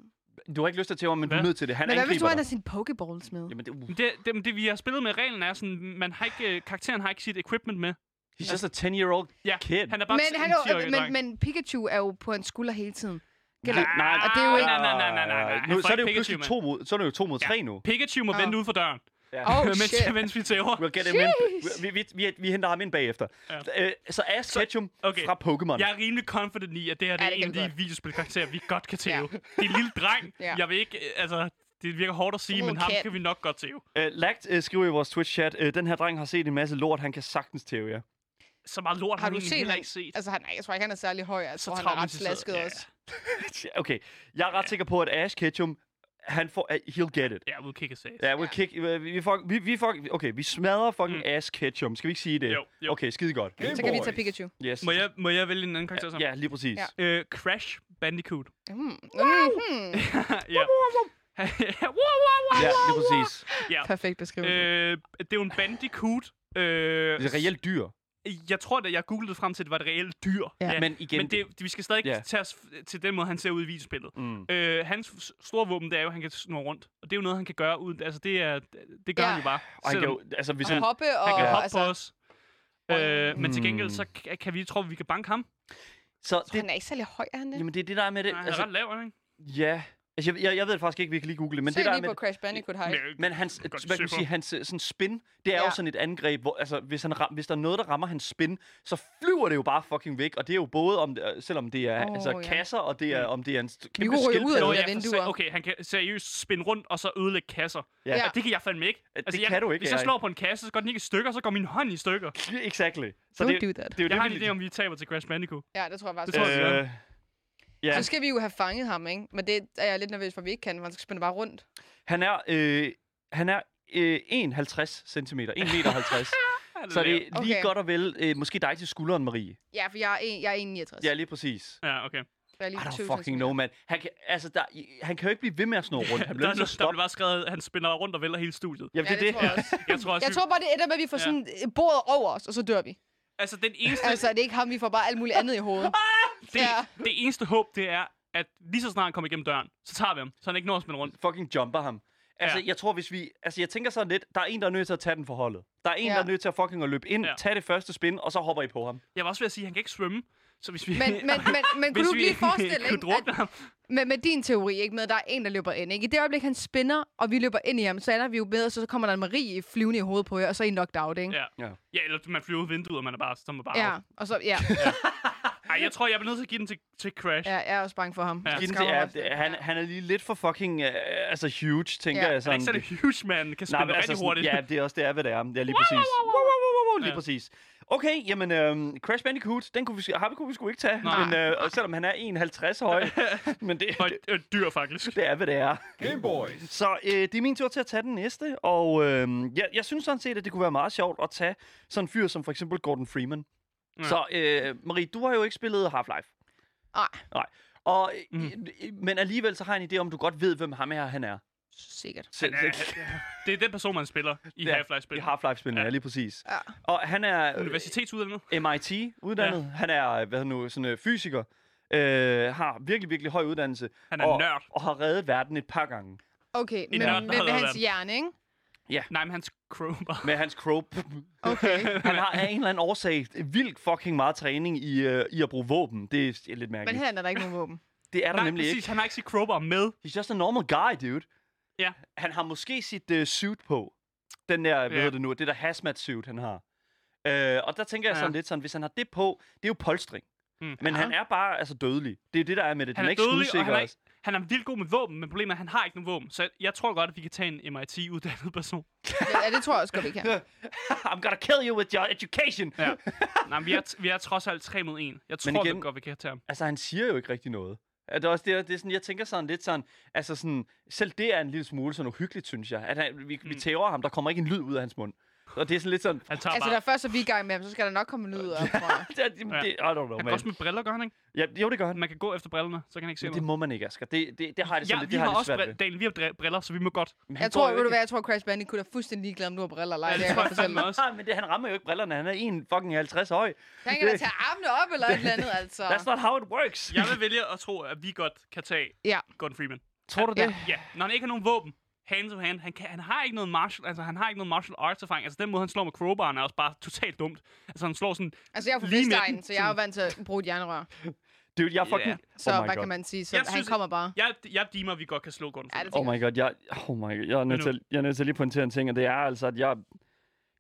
Du har ikke lyst til at tæve ham, men du er nødt til det. Han Men hvad hvis du har sin pokeballs med? Jamen, det, uh, Men Det, det, det, vi har spillet med reglen er sådan, man har ikke, øh, karakteren har ikke sit equipment med. he's just a 10-year-old Ja, kid. han er bare Men, en han er, 10-årig jo, men, men Pikachu er jo på hans skulder hele tiden. Gælder- Nej, nej, og det er jo ikke... Nej, nej, nej, nej, nej, Nu, så er det jo ikke pludselig Pikachu to mod, så er det jo to mod Ja. tre nu. Pikachu må Åh. vente ude for døren, Ja. Oh, <laughs> mens, shit. mens vi tæver. We'll get him in. Vi, vi, vi, vi henter ham ind bagefter. Ja. Øh, så Ash Ketchum okay. fra Pokémon. Jeg er rimelig confident i, at det her det Ja, er det en af de videospilkarakterer, vi godt kan tæve. Ja. Det er en lille dreng. <laughs> Ja. Jeg vil ikke, øh, altså, det virker hårdt at sige, Lille men ham kan vi nok godt tæve. Uh, Lagt uh, skriver i vores Twitch-chat, uh, den her dreng har set en masse lort, han kan sagtens tæve jer. Så meget lort har, Har du set heller ikke set. Altså, han, nej, jeg tror ikke, han er særlig høj. Jeg Så tror, han er ret slasket Ja. også. <laughs> Okay, jeg er ret sikker på, at Ash Ketchum han får, uh, he'll get it. Ja, we'll kick his ass. Ja, we'll kick, vi, vi, fuck, vi, vi fuck, okay, vi smadrer fucking Mm. ass ketchum. Skal vi ikke sige det? Jo, jo. Okay, skide godt. Game Så kan vi tage Pikachu. Yes. Må jeg, må jeg vælge en anden karakter så? Ja, lige præcis. Ja. Øh, Crash Bandicoot. Mm. Mm. <laughs> ja. <laughs> wow, wow, Ja, lige præcis. Ja. Perfekt beskrivelse. Øh, det er jo en bandicoot. Øh, Det er reelt dyr. Jeg tror, at jeg googlede frem til, at det var et reelt dyr. Ja. Men igen... Men det, vi skal stadig Ja. ja. tage os til den måde, han ser ud i videospillet. Mm. Øh, hans store våben, det er jo, at han kan snurre rundt. Og det er jo noget, han kan gøre uden... Altså, det, er, det gør Ja. han jo bare. Og han kan jo, altså hvis Og han... hoppe og... han kan hoppe altså, på os. Øh, men til gengæld, Mm. så kan, kan vi, tror vi, vi kan banke ham. Så Så det, han er ikke særlig høj, er han det? jamen det er det, der er med det. Nej, han er Altså, ret lav, er han ikke? ja. Altså, jeg, jeg, jeg ved det faktisk ikke, vi kan lige google det. Men Se det der er lige med på Crash Bandicoot High. Men- hans, hvad kan man på. sige, hans øh, sådan spin, det er ja. Jo sådan et angreb, hvor altså, hvis, han ram, hvis der er noget, der rammer hans spin, så flyver det jo bare fucking væk. Og det er jo både, om det, øh, selvom det er oh, altså, ja. kasser, og det er, om det er en kæmpe kunne ryge ud af Nå, der ja, vinduer. okay, han kan seriøst spinde rundt og så ødelægge kasser. Ja. Ja. Det kan jeg fandme ikke. det jeg, kan du ikke, Hvis jeg slår på en kasse, så går den ikke i stykker, så går min hånd i stykker. Exactly. Så Don't det, do det, that. det er jo Jeg har det, en idé om, vi taber til Crash Bandicoot. Ja, det tror jeg Det faktisk. tror jeg, ja, Så skal vi jo have fanget ham, ikke? Men det er jeg lidt nervøs for, at vi ikke kan, for han skal spænde bare rundt. han er, øh, han er øh, 51 cm, 1 meter 50. <laughs> så det er lige Okay. godt og vel, øh, måske dig til skulderen, Marie. Ja, for jeg er, en, jeg er 1,69. Ja, lige præcis. Ja, okay. Så jeg er lige I don't 20 fucking know, man. Han kan, altså, der, han kan jo ikke blive ved med at snurre <laughs> rundt. Han Der, bliver der, der blev bare skrevet, at han spinner rundt og vælter hele studiet. Jamen, Ja, det er det det. tror jeg også. Jeg tror også, Jeg vi- tror bare, det ender med, at vi får Ja. sådan øh, bordet over os, og så dør vi. Altså, den eneste, Altså, det er ikke ham, vi får bare alt muligt andet i hovedet. <laughs> det, ja. det eneste håb, det er, at lige så snart han kommer igennem døren, så tager vi ham, så han ikke når at spinde rundt. fucking jumper ham. Altså, Ja. jeg tror, hvis vi... Altså, jeg tænker sådan lidt, der er en, der er nødt til at tage den for holdet. Der er en, Ja. der er nødt til at fucking at løbe ind, ja. tage det første spin, og så hopper I på ham. Jeg var også ved at sige, at han kan ikke svømme. Så hvis vi, Men, men, men, men <laughs> kunne hvis du vi lige forestille, ikke, at ham. med, med din teori, ikke, med at der er en, der løber ind, ikke? I det øjeblik, han spinner, og vi løber ind i ham, så ender vi jo bedre, så kommer der en Marie flyvende i hovedet på jer, og så er I knocked out, ikke? Ja. Ja. ja, eller man flyver ud af vinduet, og man er bare, så er man bare Ja, out. og så, ja. <laughs> Ej, jeg tror, jeg bliver nødt til at give den til, til Crash. ja, jeg er også bange for ham. Ja. Den til, er, det- han, Ja. han er lige lidt for fucking uh, altså huge, tænker Ja. jeg Han er sådan. ikke sådan en huge man, kan spille rigtig hurtigt. Ja, det er også det er, hvad det er. Ja, lige præcis. Wow, wow, wow, wow, lige Ja. præcis. Okay, jamen, øhm, Crash Bandicoot, den kunne vi, sk- ham kunne vi sgu ikke tage. Nej. Men, øh, og selvom han er 1,50 høj, <laughs> men det, Og det, et, et dyr, faktisk. det er, hvad det er. Game Boys. Så øh, det er min tur til at tage den næste, og øh, jeg, jeg synes sådan set, at det kunne være meget sjovt at tage sådan en fyr som for eksempel Gordon Freeman. Ja. Så øh, Marie, du har jo ikke spillet Half-Life. Nej. Nej. Og, Mm. mm. øh, men alligevel så har jeg en idé om, du godt ved, hvem ham her han er. Sikkert. Han er- <laughs> Det er den person, man spiller i Ja, Half-Life-spil. I Half-Life-spillene, Ja. ja. lige præcis. Ja. Og han er øh, Universitetsuddannet. MIT-uddannet. Ja. Han er, hvad hedder nu, sådan øh, fysiker. Øh, har virkelig, virkelig høj uddannelse. Han er og, nørd. Og har reddet verden et par gange. Okay, men, nørd, men med hans den. hjerne, ikke? Nej, men hans crowbar. Med hans crow. <laughs> Okay. Han har af en eller anden årsag vildt fucking meget træning i, øh, i at bruge våben. Det er lidt Men mærkeligt. her er der ikke nogen våben. Det er der Nej, nemlig præcis. ikke. Han har ikke sit crowbar med. He's just a normal guy, dude. Ja. Han har måske sit uh, suit på. Den der, hvad Ja. hedder det nu, det der hazmat suit, han har. Øh, og der tænker jeg sådan Ja. lidt sådan, hvis han har det på, det er jo polstring. Mm. Men Ja. han er bare altså dødelig. Det er det, der er med det. Han Den er ikke dødelig, og skudsikker han er, ikke, han er vildt god med våben, men problemet er, at han har ikke nogen våben. Så jeg tror godt, at vi kan tage en MIT-uddannet <laughs> person. Ja, det tror jeg også godt, vi kan. <laughs> I'm gonna kill you with your education. Ja. <laughs> Nej, men vi er, vi er trods alt 3 mod 1. Jeg tror Men igen, godt, vi kan tage ham. Altså, han siger jo ikke rigtig noget. Er Det er også det, det er sådan, jeg tænker sådan lidt sådan, altså sådan, selv det er en lille smule sådan uhyggeligt, synes jeg. At han, vi, vi Mm. tæver ham, der kommer ikke en lyd ud af hans mund. Og det er sådan lidt sådan, Han tager Altså, bare... da først er vi i gang med ham, så skal der nok komme en lyd op, tror jeg. <laughs> det, det, det, I don't know, Han går man. også med briller, gør han ikke? Ja, jo, det gør han. Man kan gå efter brillerne, så kan han ikke se Men det noget. må man ikke, Asger. Det, det, det har jeg det Ja, sådan lidt, vi det har har også svært. Daniel, vi har briller, så vi må godt. Men Jeg tror, jo ved du hvad, jeg tror, Crash Bandicoot er fuldstændig ligeglad, om du har briller eller ej. Ja, det det tror jeg dig. også. Nej, men det, han rammer jo ikke brillerne. Han er en fucking 50 høj. Han kan da tage armene op eller et eller andet, <laughs> altså. That's not how it works. Jeg vil vælge at tro, at vi godt kan tage Ja. Gordon Freeman. Tror du Ja. det? Ja, når han ikke har nogen våben, hand to hand, han, kan, han har ikke noget martial, altså han har ikke noget martial arts erfaring. Altså den måde, han slår med crowbaren er også bare totalt dumt. Altså han slår sådan, Altså, jeg er fra Vestegnen, så jeg er jo vant til at bruge et jernrør. <laughs> Dude, jeg fucking... Ja. Så oh hvad God. kan man sige? Så Jeg han synes- kommer bare. jeg, jeg deemer, at vi godt kan slå Gordon Ja, Freeman. det Oh my god, jeg, oh my god, jeg er nødt til, jeg er nødt til lige at pointere en ting, og det er altså, at jeg,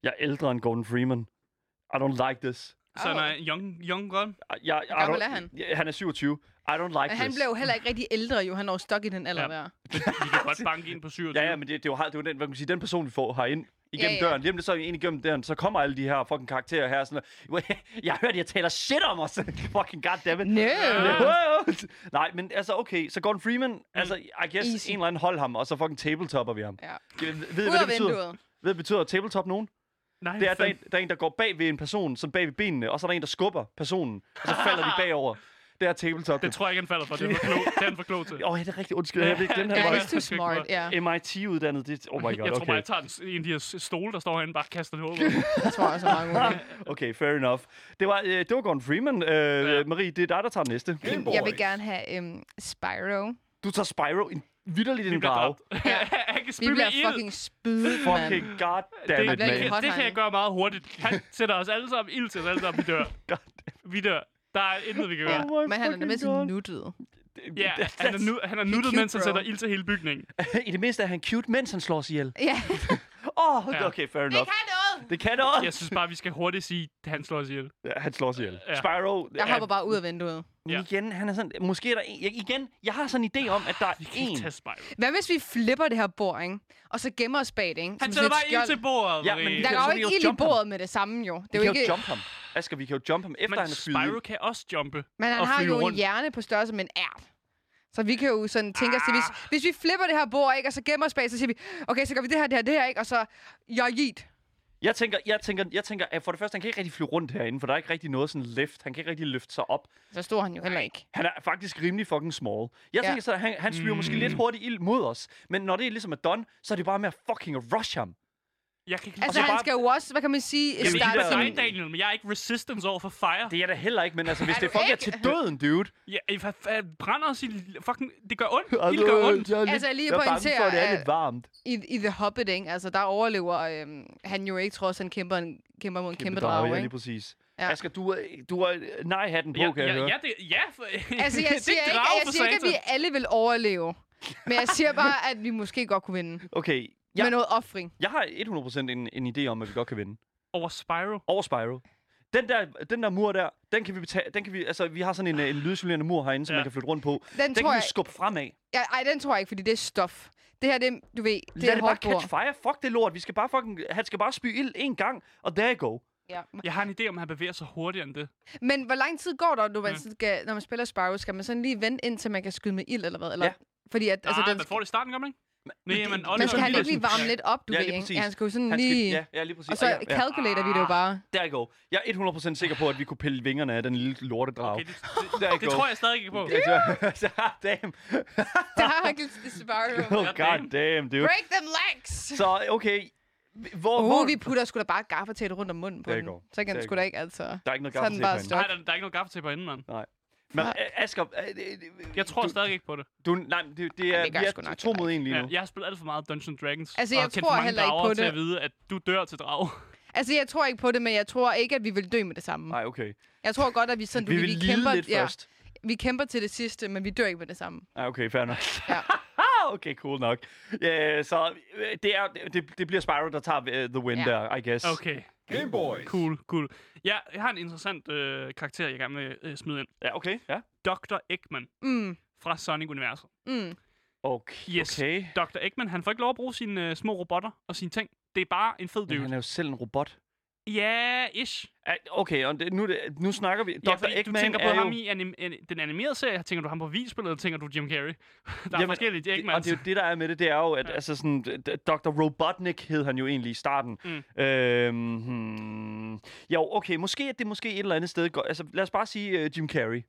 jeg er ældre end Gordon Freeman. I don't like this. Så han er young, young gun. Jeg, jeg, Hvor gammel er han? Ja, han er 27. I don't like Men this. han blev jo heller ikke rigtig ældre, jo. Han er jo stok i den alder Ja. der. Vi kan godt banke ind på 27. Ja, ja, men det, det, har- det jo den, hvad kan man sige, den person, vi får herind, igennem Ja, ja. døren. Lige om det så er vi ind igennem døren, så kommer alle de her fucking karakterer her. Sådan, <laughs> jeg har hørt, jeg taler shit om os. <laughs> fucking goddammit. No. <laughs> Nej, men altså, okay. Så Gordon Freeman, altså, I guess, Easy. en eller anden hold ham, og så fucking tabletopper vi ham. Ja. Ved, ved, hvad det betyder? Ved, hvad betyder tabletop nogen? Nej, Det er, der er, en, der er en, der går bag ved en person, som bag ved benene, og så er der en, der skubber personen, og så falder de bagover. Det er tabletop. Det tror jeg ikke, han falder for. Det er for klog, det er han for klog til. Åh, oh, ja, det er rigtig undskyld. Jeg vil ikke han he's var too smart, ja. MIT-uddannet. Det, oh my god, jeg tror okay. bare, jeg tager en, en af de her stole, der står herinde, bare kaster det over. <laughs> Jeg tror også, meget muligt. Okay, fair enough. Det var, øh, det var Gordon Freeman. Øh, Ja. Marie, det er dig, der tager den næste. Jeg vil gerne have um, Spyro. Du tager Spyro en vidderligt Vi en dræbt. Ja. Vi bliver <laughs> fucking spydet, mand. Fucking Det, goddammit, det, bliver det, det kan jeg gøre meget hurtigt. Han sætter os alle sammen ild til os alle sammen. Vi dør. <laughs> Vi dør. Der er intet, vi kan gøre. Oh Men han er nemlig God. nuttet. Ja, han er, nu, han er nuttet, mens han bro. sætter ild til hele bygningen. <laughs> I det mindste er han cute, mens han slår sig ihjel. Ja, <laughs> Åh, oh, okay, fair enough. kan noget! Det kan noget. Jeg synes bare, vi skal hurtigt sige, at han slår os ihjel. Ja, han slår sig ihjel. Ja. Spyro... Jeg hopper bare ud af vinduet. Men Ja. igen, han er sådan... Måske er der en... Jeg, igen, jeg har sådan en idé om, at der er Vi en... Hvad hvis vi flipper det her bord, ikke? Og så gemmer os bag det, ikke? Han Som sætter sådan et bare ild skjold. til bordet. Ja, men Der så jo ikke ild i bordet med det samme, jo. Det Vi er jo ikke... jump ham. Asger, vi kan jo jump ham, efter Men han er Spyro skyet. kan også jumpe. Men han og har jo en rundt. hjerne på størrelse med en ært. Så vi kan jo sådan tænke os til, hvis, hvis vi flipper det her bord, ikke, og så gemmer os bag, så siger vi, okay, så gør vi det her, det her, det her, ikke? Og så, jeg yeet. Jeg tænker, jeg tænker, jeg tænker, at for det første, han kan ikke rigtig flyve rundt herinde, for der er ikke rigtig noget sådan lift. Han kan ikke rigtig løfte sig op. Så står han jo heller ikke. Han er faktisk rimelig fucking small. Jeg Ja. tænker så, at han, han flyver mm. måske lidt hurtigt ild mod os. Men når det ligesom er done, så er det bare med at fucking rush ham. Jeg kan ikke Altså, så han bare- skal jo også, hvad kan man sige, Jamen, starte der- Nej, sådan... Daniel, men jeg er ikke resistance over for fire. Det er jeg da heller ikke, men altså, hvis Er det fucking er ikke? til døden, dude. Ja, hvad, hvad brænder os i... Fucking... Det gør ondt. <laughs> Ild gør ondt. jeg er lidt, Altså, jeg lige jeg er bange for, at det er lidt varmt. I, I The Hobbit, ikke? Altså, der overlever øhm, han jo ikke, trods han kæmper, en, kæmper mod en kæmpe, drage, Ja, lige ikke? præcis. Ja. Asger, du, er- du har nej-hatten på, Ja, kan jeg ja, høre. ja, det, ja, for, <laughs> Altså, <laughs> det jeg er siger, ikke, jeg siger ikke, at vi alle vil overleve. Men jeg siger bare, at vi måske godt kunne vinde. Okay, Ja. Ja. Med noget offring. jeg har 100% en, en idé om, at vi godt kan vinde. Over Spyro. Over Spyro. Den der, den der mur der, den kan vi betale, den kan vi, altså vi har sådan en, en lydisolerende mur herinde, som Ja. man kan flytte rundt på. Den, Den tror kan vi jeg... skubbe fremad. Ja, ej, den tror jeg ikke, fordi det er stof. Det her, det, du ved, det Lad er det bare catch fire. Fuck det lort. Vi skal bare fucking, han skal bare spy ild en gang, og there you go. Ja. Jeg har en idé om, at han bevæger sig hurtigere end det. Men hvor lang tid går der, når man, Ja. skal, når man spiller Spyro? Skal man sådan lige vente, indtil man kan skyde med ild, eller hvad? Eller, Ja. Fordi at, Altså, altså, Nej, den, man får det i starten, gør man ikke? Nej, men det- det- Oliver man skal han ikke lige varme lidt op, du Ja, ved, ikke? han skal jo sådan Han skal, lige... ja, ja, lige præcis. Og så ja, ja. calculater vi det jo bare. Der you go. Jeg er 100% sikker på, at vi kunne pille vingerne af den lille lortedrag. Okay, det, <laughs> Der det, det go. tror jeg stadig ikke på. <laughs> Damn. Har han givet Spyro. Oh, god damn, dude. Break them legs! Så, okay. Hvor, Uh, hvor... vi putter sgu da bare gaffatape rundt om munden på den. går. Så kan den sgu da ikke, altså... Der er ikke noget til stop. Nej, der, der er ikke noget gaffe til på enden, mand. Men Asger... Jeg tror du, stadig ikke på det. Du, nej, det, det er, Ej, det vi er nok to mod en lige Ja, nu. jeg har spillet alt for meget Dungeons Dragons. Altså, og jeg har kendt tror heller ikke på til det. at vide, at du dør til drag. <laughs> Altså, jeg tror ikke på det, men jeg tror ikke, at vi vil dø med det samme. Nej, okay. Jeg tror godt, at vi sådan... Vi vil vi lide kæmper, lidt ja, først. vi kæmper til det sidste, men vi dør ikke med det samme. Ja, okay, fair nok. Ja. <laughs> okay, cool nok. Ja, så øh, det, er, det, det bliver Spyro, der tager uh, the win Ja. der, I guess. Okay, Game Boys. cool, cool. Ja, jeg har en interessant øh, karakter, jeg gerne vil øh, smide ind. Ja, okay. Ja. Dr. Eggman Mm, fra Sonic-universet. mm. Okay. Yes. okay. Dr. Eggman, han får ikke lov at bruge sine øh, små robotter og sine ting. Det er bare en fed Men dude. han er jo selv en robot. Ja, ish. Ah, Okay, og det, nu, nu snakker vi... Ja, Dr. fordi du Eggman tænker på er ham jo... i anim- an- den animerede serie. Tænker du ham på videospillet, eller tænker du Jim Carrey? <laughs> Der er Jamen, forskellige Det, og Eggmans. det er jo det, der er med det, det er jo, at Ja. altså sådan, Dr. Robotnik hed han jo egentlig i starten. Mm. Øhm, hmm, jo, okay, måske er det måske et eller andet sted. går- Altså, lad os bare sige uh, Jim Carrey.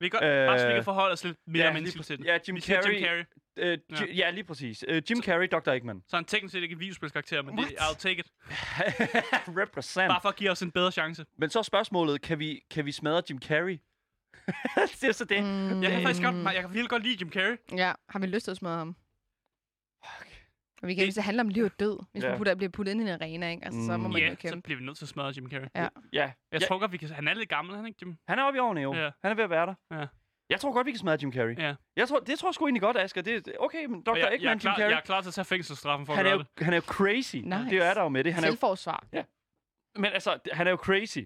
Vi kan, øh, bare så vi Øh, kan forholde os lidt mere ja, menneskeligt lige til den. ja, Jim vi Carrey. Jim Carrey. Uh, ja. Ja. lige præcis. Uh, Jim Carrey, Dr. Eggman. Så han teknisk set ikke en videospilskarakter, men det, What? I'll take it. <laughs> Represent. Bare for at give os en bedre chance. Men så er spørgsmålet, kan vi, kan vi smadre Jim Carrey? <laughs> det er så det. Mm. Jeg kan faktisk godt, jeg kan virkelig godt lide Jim Carrey. Ja, har vi lyst til at smadre ham? Og vi kan, hvis det handler om liv og død. Hvis Ja. man putter, bliver puttet ind i en arena, ikke? Altså, så må Mm. man Ja, jo så kæmpe. bliver vi nødt til at smadre Jim Carrey. Ja. Ja, Jeg ja, tror godt, vi kan... Han er lidt gammel, er han ikke, Jim? han er oppe i årene jo. Ja. Han er ved at være der. Ja. Jeg tror godt, vi kan smadre Jim Carrey. Ja. Jeg tror, det tror jeg sgu egentlig godt, Asger. Det, det- okay, men Dr. Jeg, Eggman, jeg, er Jim klar, Carrey. jeg er klar til at tage fængselsstraffen for han at er, gøre jo, han er jo crazy. Nice. Det er der jo med det. Han er jo, Selvforsvar. men altså, det- han er jo crazy.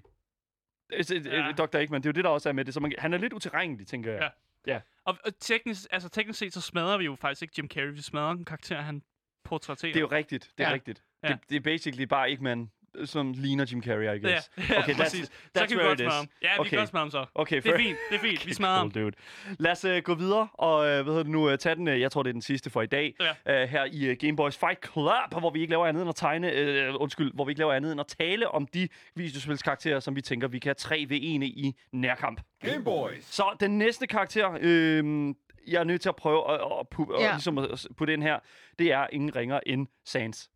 Altså, Ja. ja. Dr. Eggman, det er jo det, der også er med det. Så man, han er lidt utilregnelig, tænker jeg. Ja. Og, og teknisk, altså, teknisk set, så smadrer vi jo faktisk ikke Jim Carrey. Vi smadrer en karakter, han portrætterer. Det er jo rigtigt. Det er Ja. rigtigt. Ja. Det, det er basically bare ikke man som ligner Jim Carrey, I guess. ja <laughs> Okay, that's- præcis. that's så kan vi godt smøre ham. Ja, vi Okay. kan godt smøre ham så. Okay, Det er fair. fint, det er fint. Vi <laughs> smadrer ham. Cool, dude. Lad os uh, gå videre og uh, hvad hedder det nu, uh, tage den, uh, jeg tror det er den sidste for i dag, Ja. uh, her i uh, Game Boys Fight Club, hvor vi ikke laver andet end at tegne, uh, undskyld, hvor vi ikke laver andet end at tale om de videospilskarakterer, som vi tænker, vi kan have 3 ved 1 i nærkamp. Game Boys. Så den næste karakter, øh, jeg er nødt til at prøve at, at, pu- Ja. at, ligesom at putte ind her, det er ingen ringer end Sans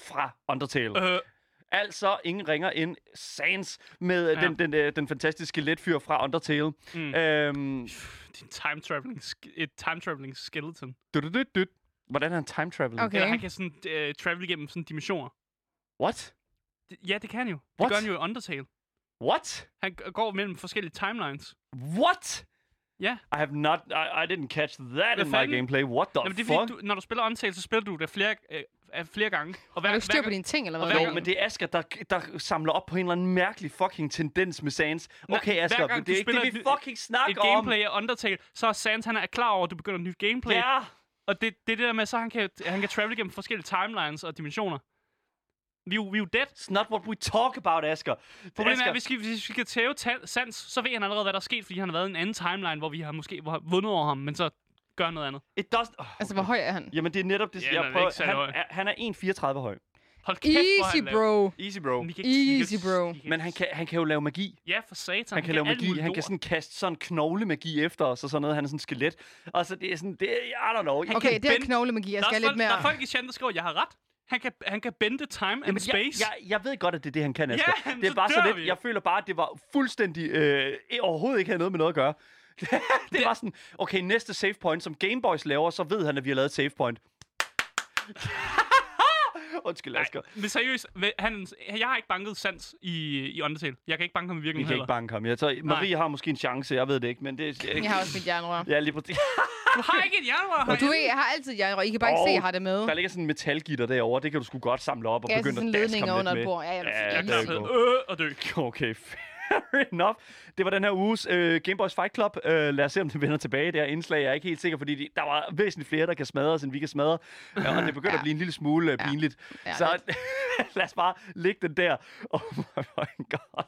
fra Undertale. Øh, Altså ingen ringer end Sans med ja. Ja. den, den, øh, den fantastiske skeletfyr fra Undertale. Mm. Øhm, din time traveling, et time traveling skeleton. du, du, du, du. Hvordan er han time traveling? Okay. Eller han kan sådan uh, travel igennem sådan dimensioner. What? Det, ja, det kan han jo. Det What? gør han jo i Undertale. What? Han g- går mellem forskellige timelines. What? Ja. I have not, I, I didn't catch that Hvad in my fanden? gameplay. What the Jamen, det er fuck? fordi, du, når du spiller Undertale, så spiller du det flere, øh, flere gange. Og hver, Har du styr på hver, dine ting, eller hvad? hver Jo, gang- men det er Asger, der, der samler op på en eller anden mærkelig fucking tendens med Sans. Okay, hver Asger, gang men det er ikke det, spiller vi et- fucking snakker et om. gameplay af Undertale, så er Sans, han er klar over, at du begynder et nyt gameplay. Ja. Og det, det er det der med, så han kan, han kan travel igennem forskellige timelines og dimensioner. Vi er jo, vi er jo dead. It's not what we talk about, Asger. Problemet Asger, er, at hvis vi, hvis vi skal tæve ta- Sans, så ved han allerede, hvad der er sket, fordi han har været i en anden timeline, hvor vi har måske hvor har vundet over ham, men så gør han noget andet. It does... Oh, Altså, hvor høj er han? Jamen, det er netop det, Ja, jeg han er prøver. ikke særlig høj. Han, er, han er 1,34 høj. Hold kæft, hvor Easy, han lav. bro. Easy, bro. Kan Easy, kan- bro. kan Men han kan, han kan jo lave magi. Ja, for satan. Han kan lave magi. Han kan lort. sådan kaste sådan knoglemagi efter os og sådan noget. Han er sådan et skelet. Og så det er sådan, det er, I don't know. Han Okay, kan det er knoglemagi. Jeg er, skal lidt mere... der er folk i chat, der skriver, jeg har ret. Han kan, han kan bende time and Jamen, space. Jeg, jeg, jeg ved godt, at det er det, han kan, Asger. men det er bare så lidt, vi. jeg føler bare, at det var fuldstændig øh, overhovedet ikke havde noget med noget at gøre. <laughs> det, var sådan, okay, næste save point, som Gameboys laver, så ved han, at vi har lavet et save point. <laughs> Undskyld, Asger. Men seriøst, han, jeg har ikke banket Sans i, i Undertale. Jeg kan ikke banke ham i Vi virkeligheden kan ikke heller. banke ham. Jeg tror, Marie har måske en chance, jeg ved det ikke, men det er... Jeg har også mit jernrør. Ja, lige præcis. Du har ikke et jernrør Og du ved, jeg har altid jernrør. I kan bare ikke Åh, se, jeg har det med. Der ligger sådan en metalgitter derovre, det kan du sgu godt samle op og Ja, begynde sådan at daske ledninger ham under lidt et med. bord. Ja, jeg Ja, Jeg det klar god. til øh, at dø. Fair enough. Det var den her uges øh, Gameboys Fight Club. Øh, lad os se, om det vender tilbage. Det her indslag jeg er ikke helt sikker, fordi de, der var væsentligt flere, der kan smadre, end vi kan smadre. Ja, og det begynder Ja. at blive en lille smule øh, Ja. pinligt. Ja, Så <laughs> lad os bare lægge den der. Oh my god.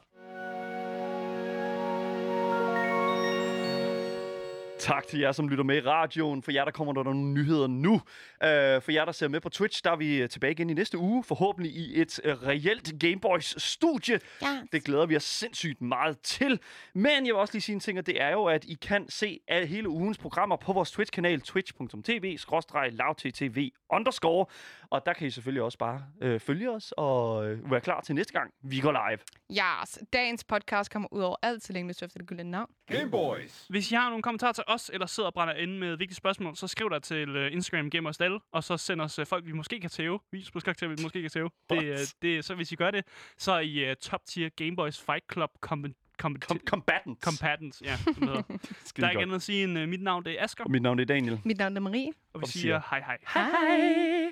Tak til jer, som lytter med i radioen. For jer, der kommer der nogle nyheder nu. Uh, for jer, der ser med på Twitch, der er vi tilbage igen i næste uge. Forhåbentlig i et uh, reelt Gameboys-studie. Ja. Det glæder vi os sindssygt meget til. Men jeg vil også lige sige en ting, og det er jo, at I kan se hele ugens programmer på vores Twitch-kanal, twitch.tv, underscore. Og der kan I selvfølgelig også bare øh, følge os og øh, være klar til næste gang, vi går live. Yes. Dagens podcast kommer ud over alt, så længe du efter det gyldne navn. Game Boys. Hvis I har nogle kommentarer til os, eller sidder og brænder inde med vigtige spørgsmål, så skriv der til uh, Instagram Gamer Stelle, og så send os uh, folk, vi måske kan tæve. Videospilskarakterer, vi måske kan tæve. Det, What? det, så hvis I gør det, så er I uh, top tier Gameboys Fight Club com- com- Com- combatants. Combatants. Ja, det <laughs> Der er ikke andet at sige end, uh, mit navn det er Asger, Og mit navn det er Daniel. Mit navn er Marie. og vi Og vi siger siger hej hej. Hej.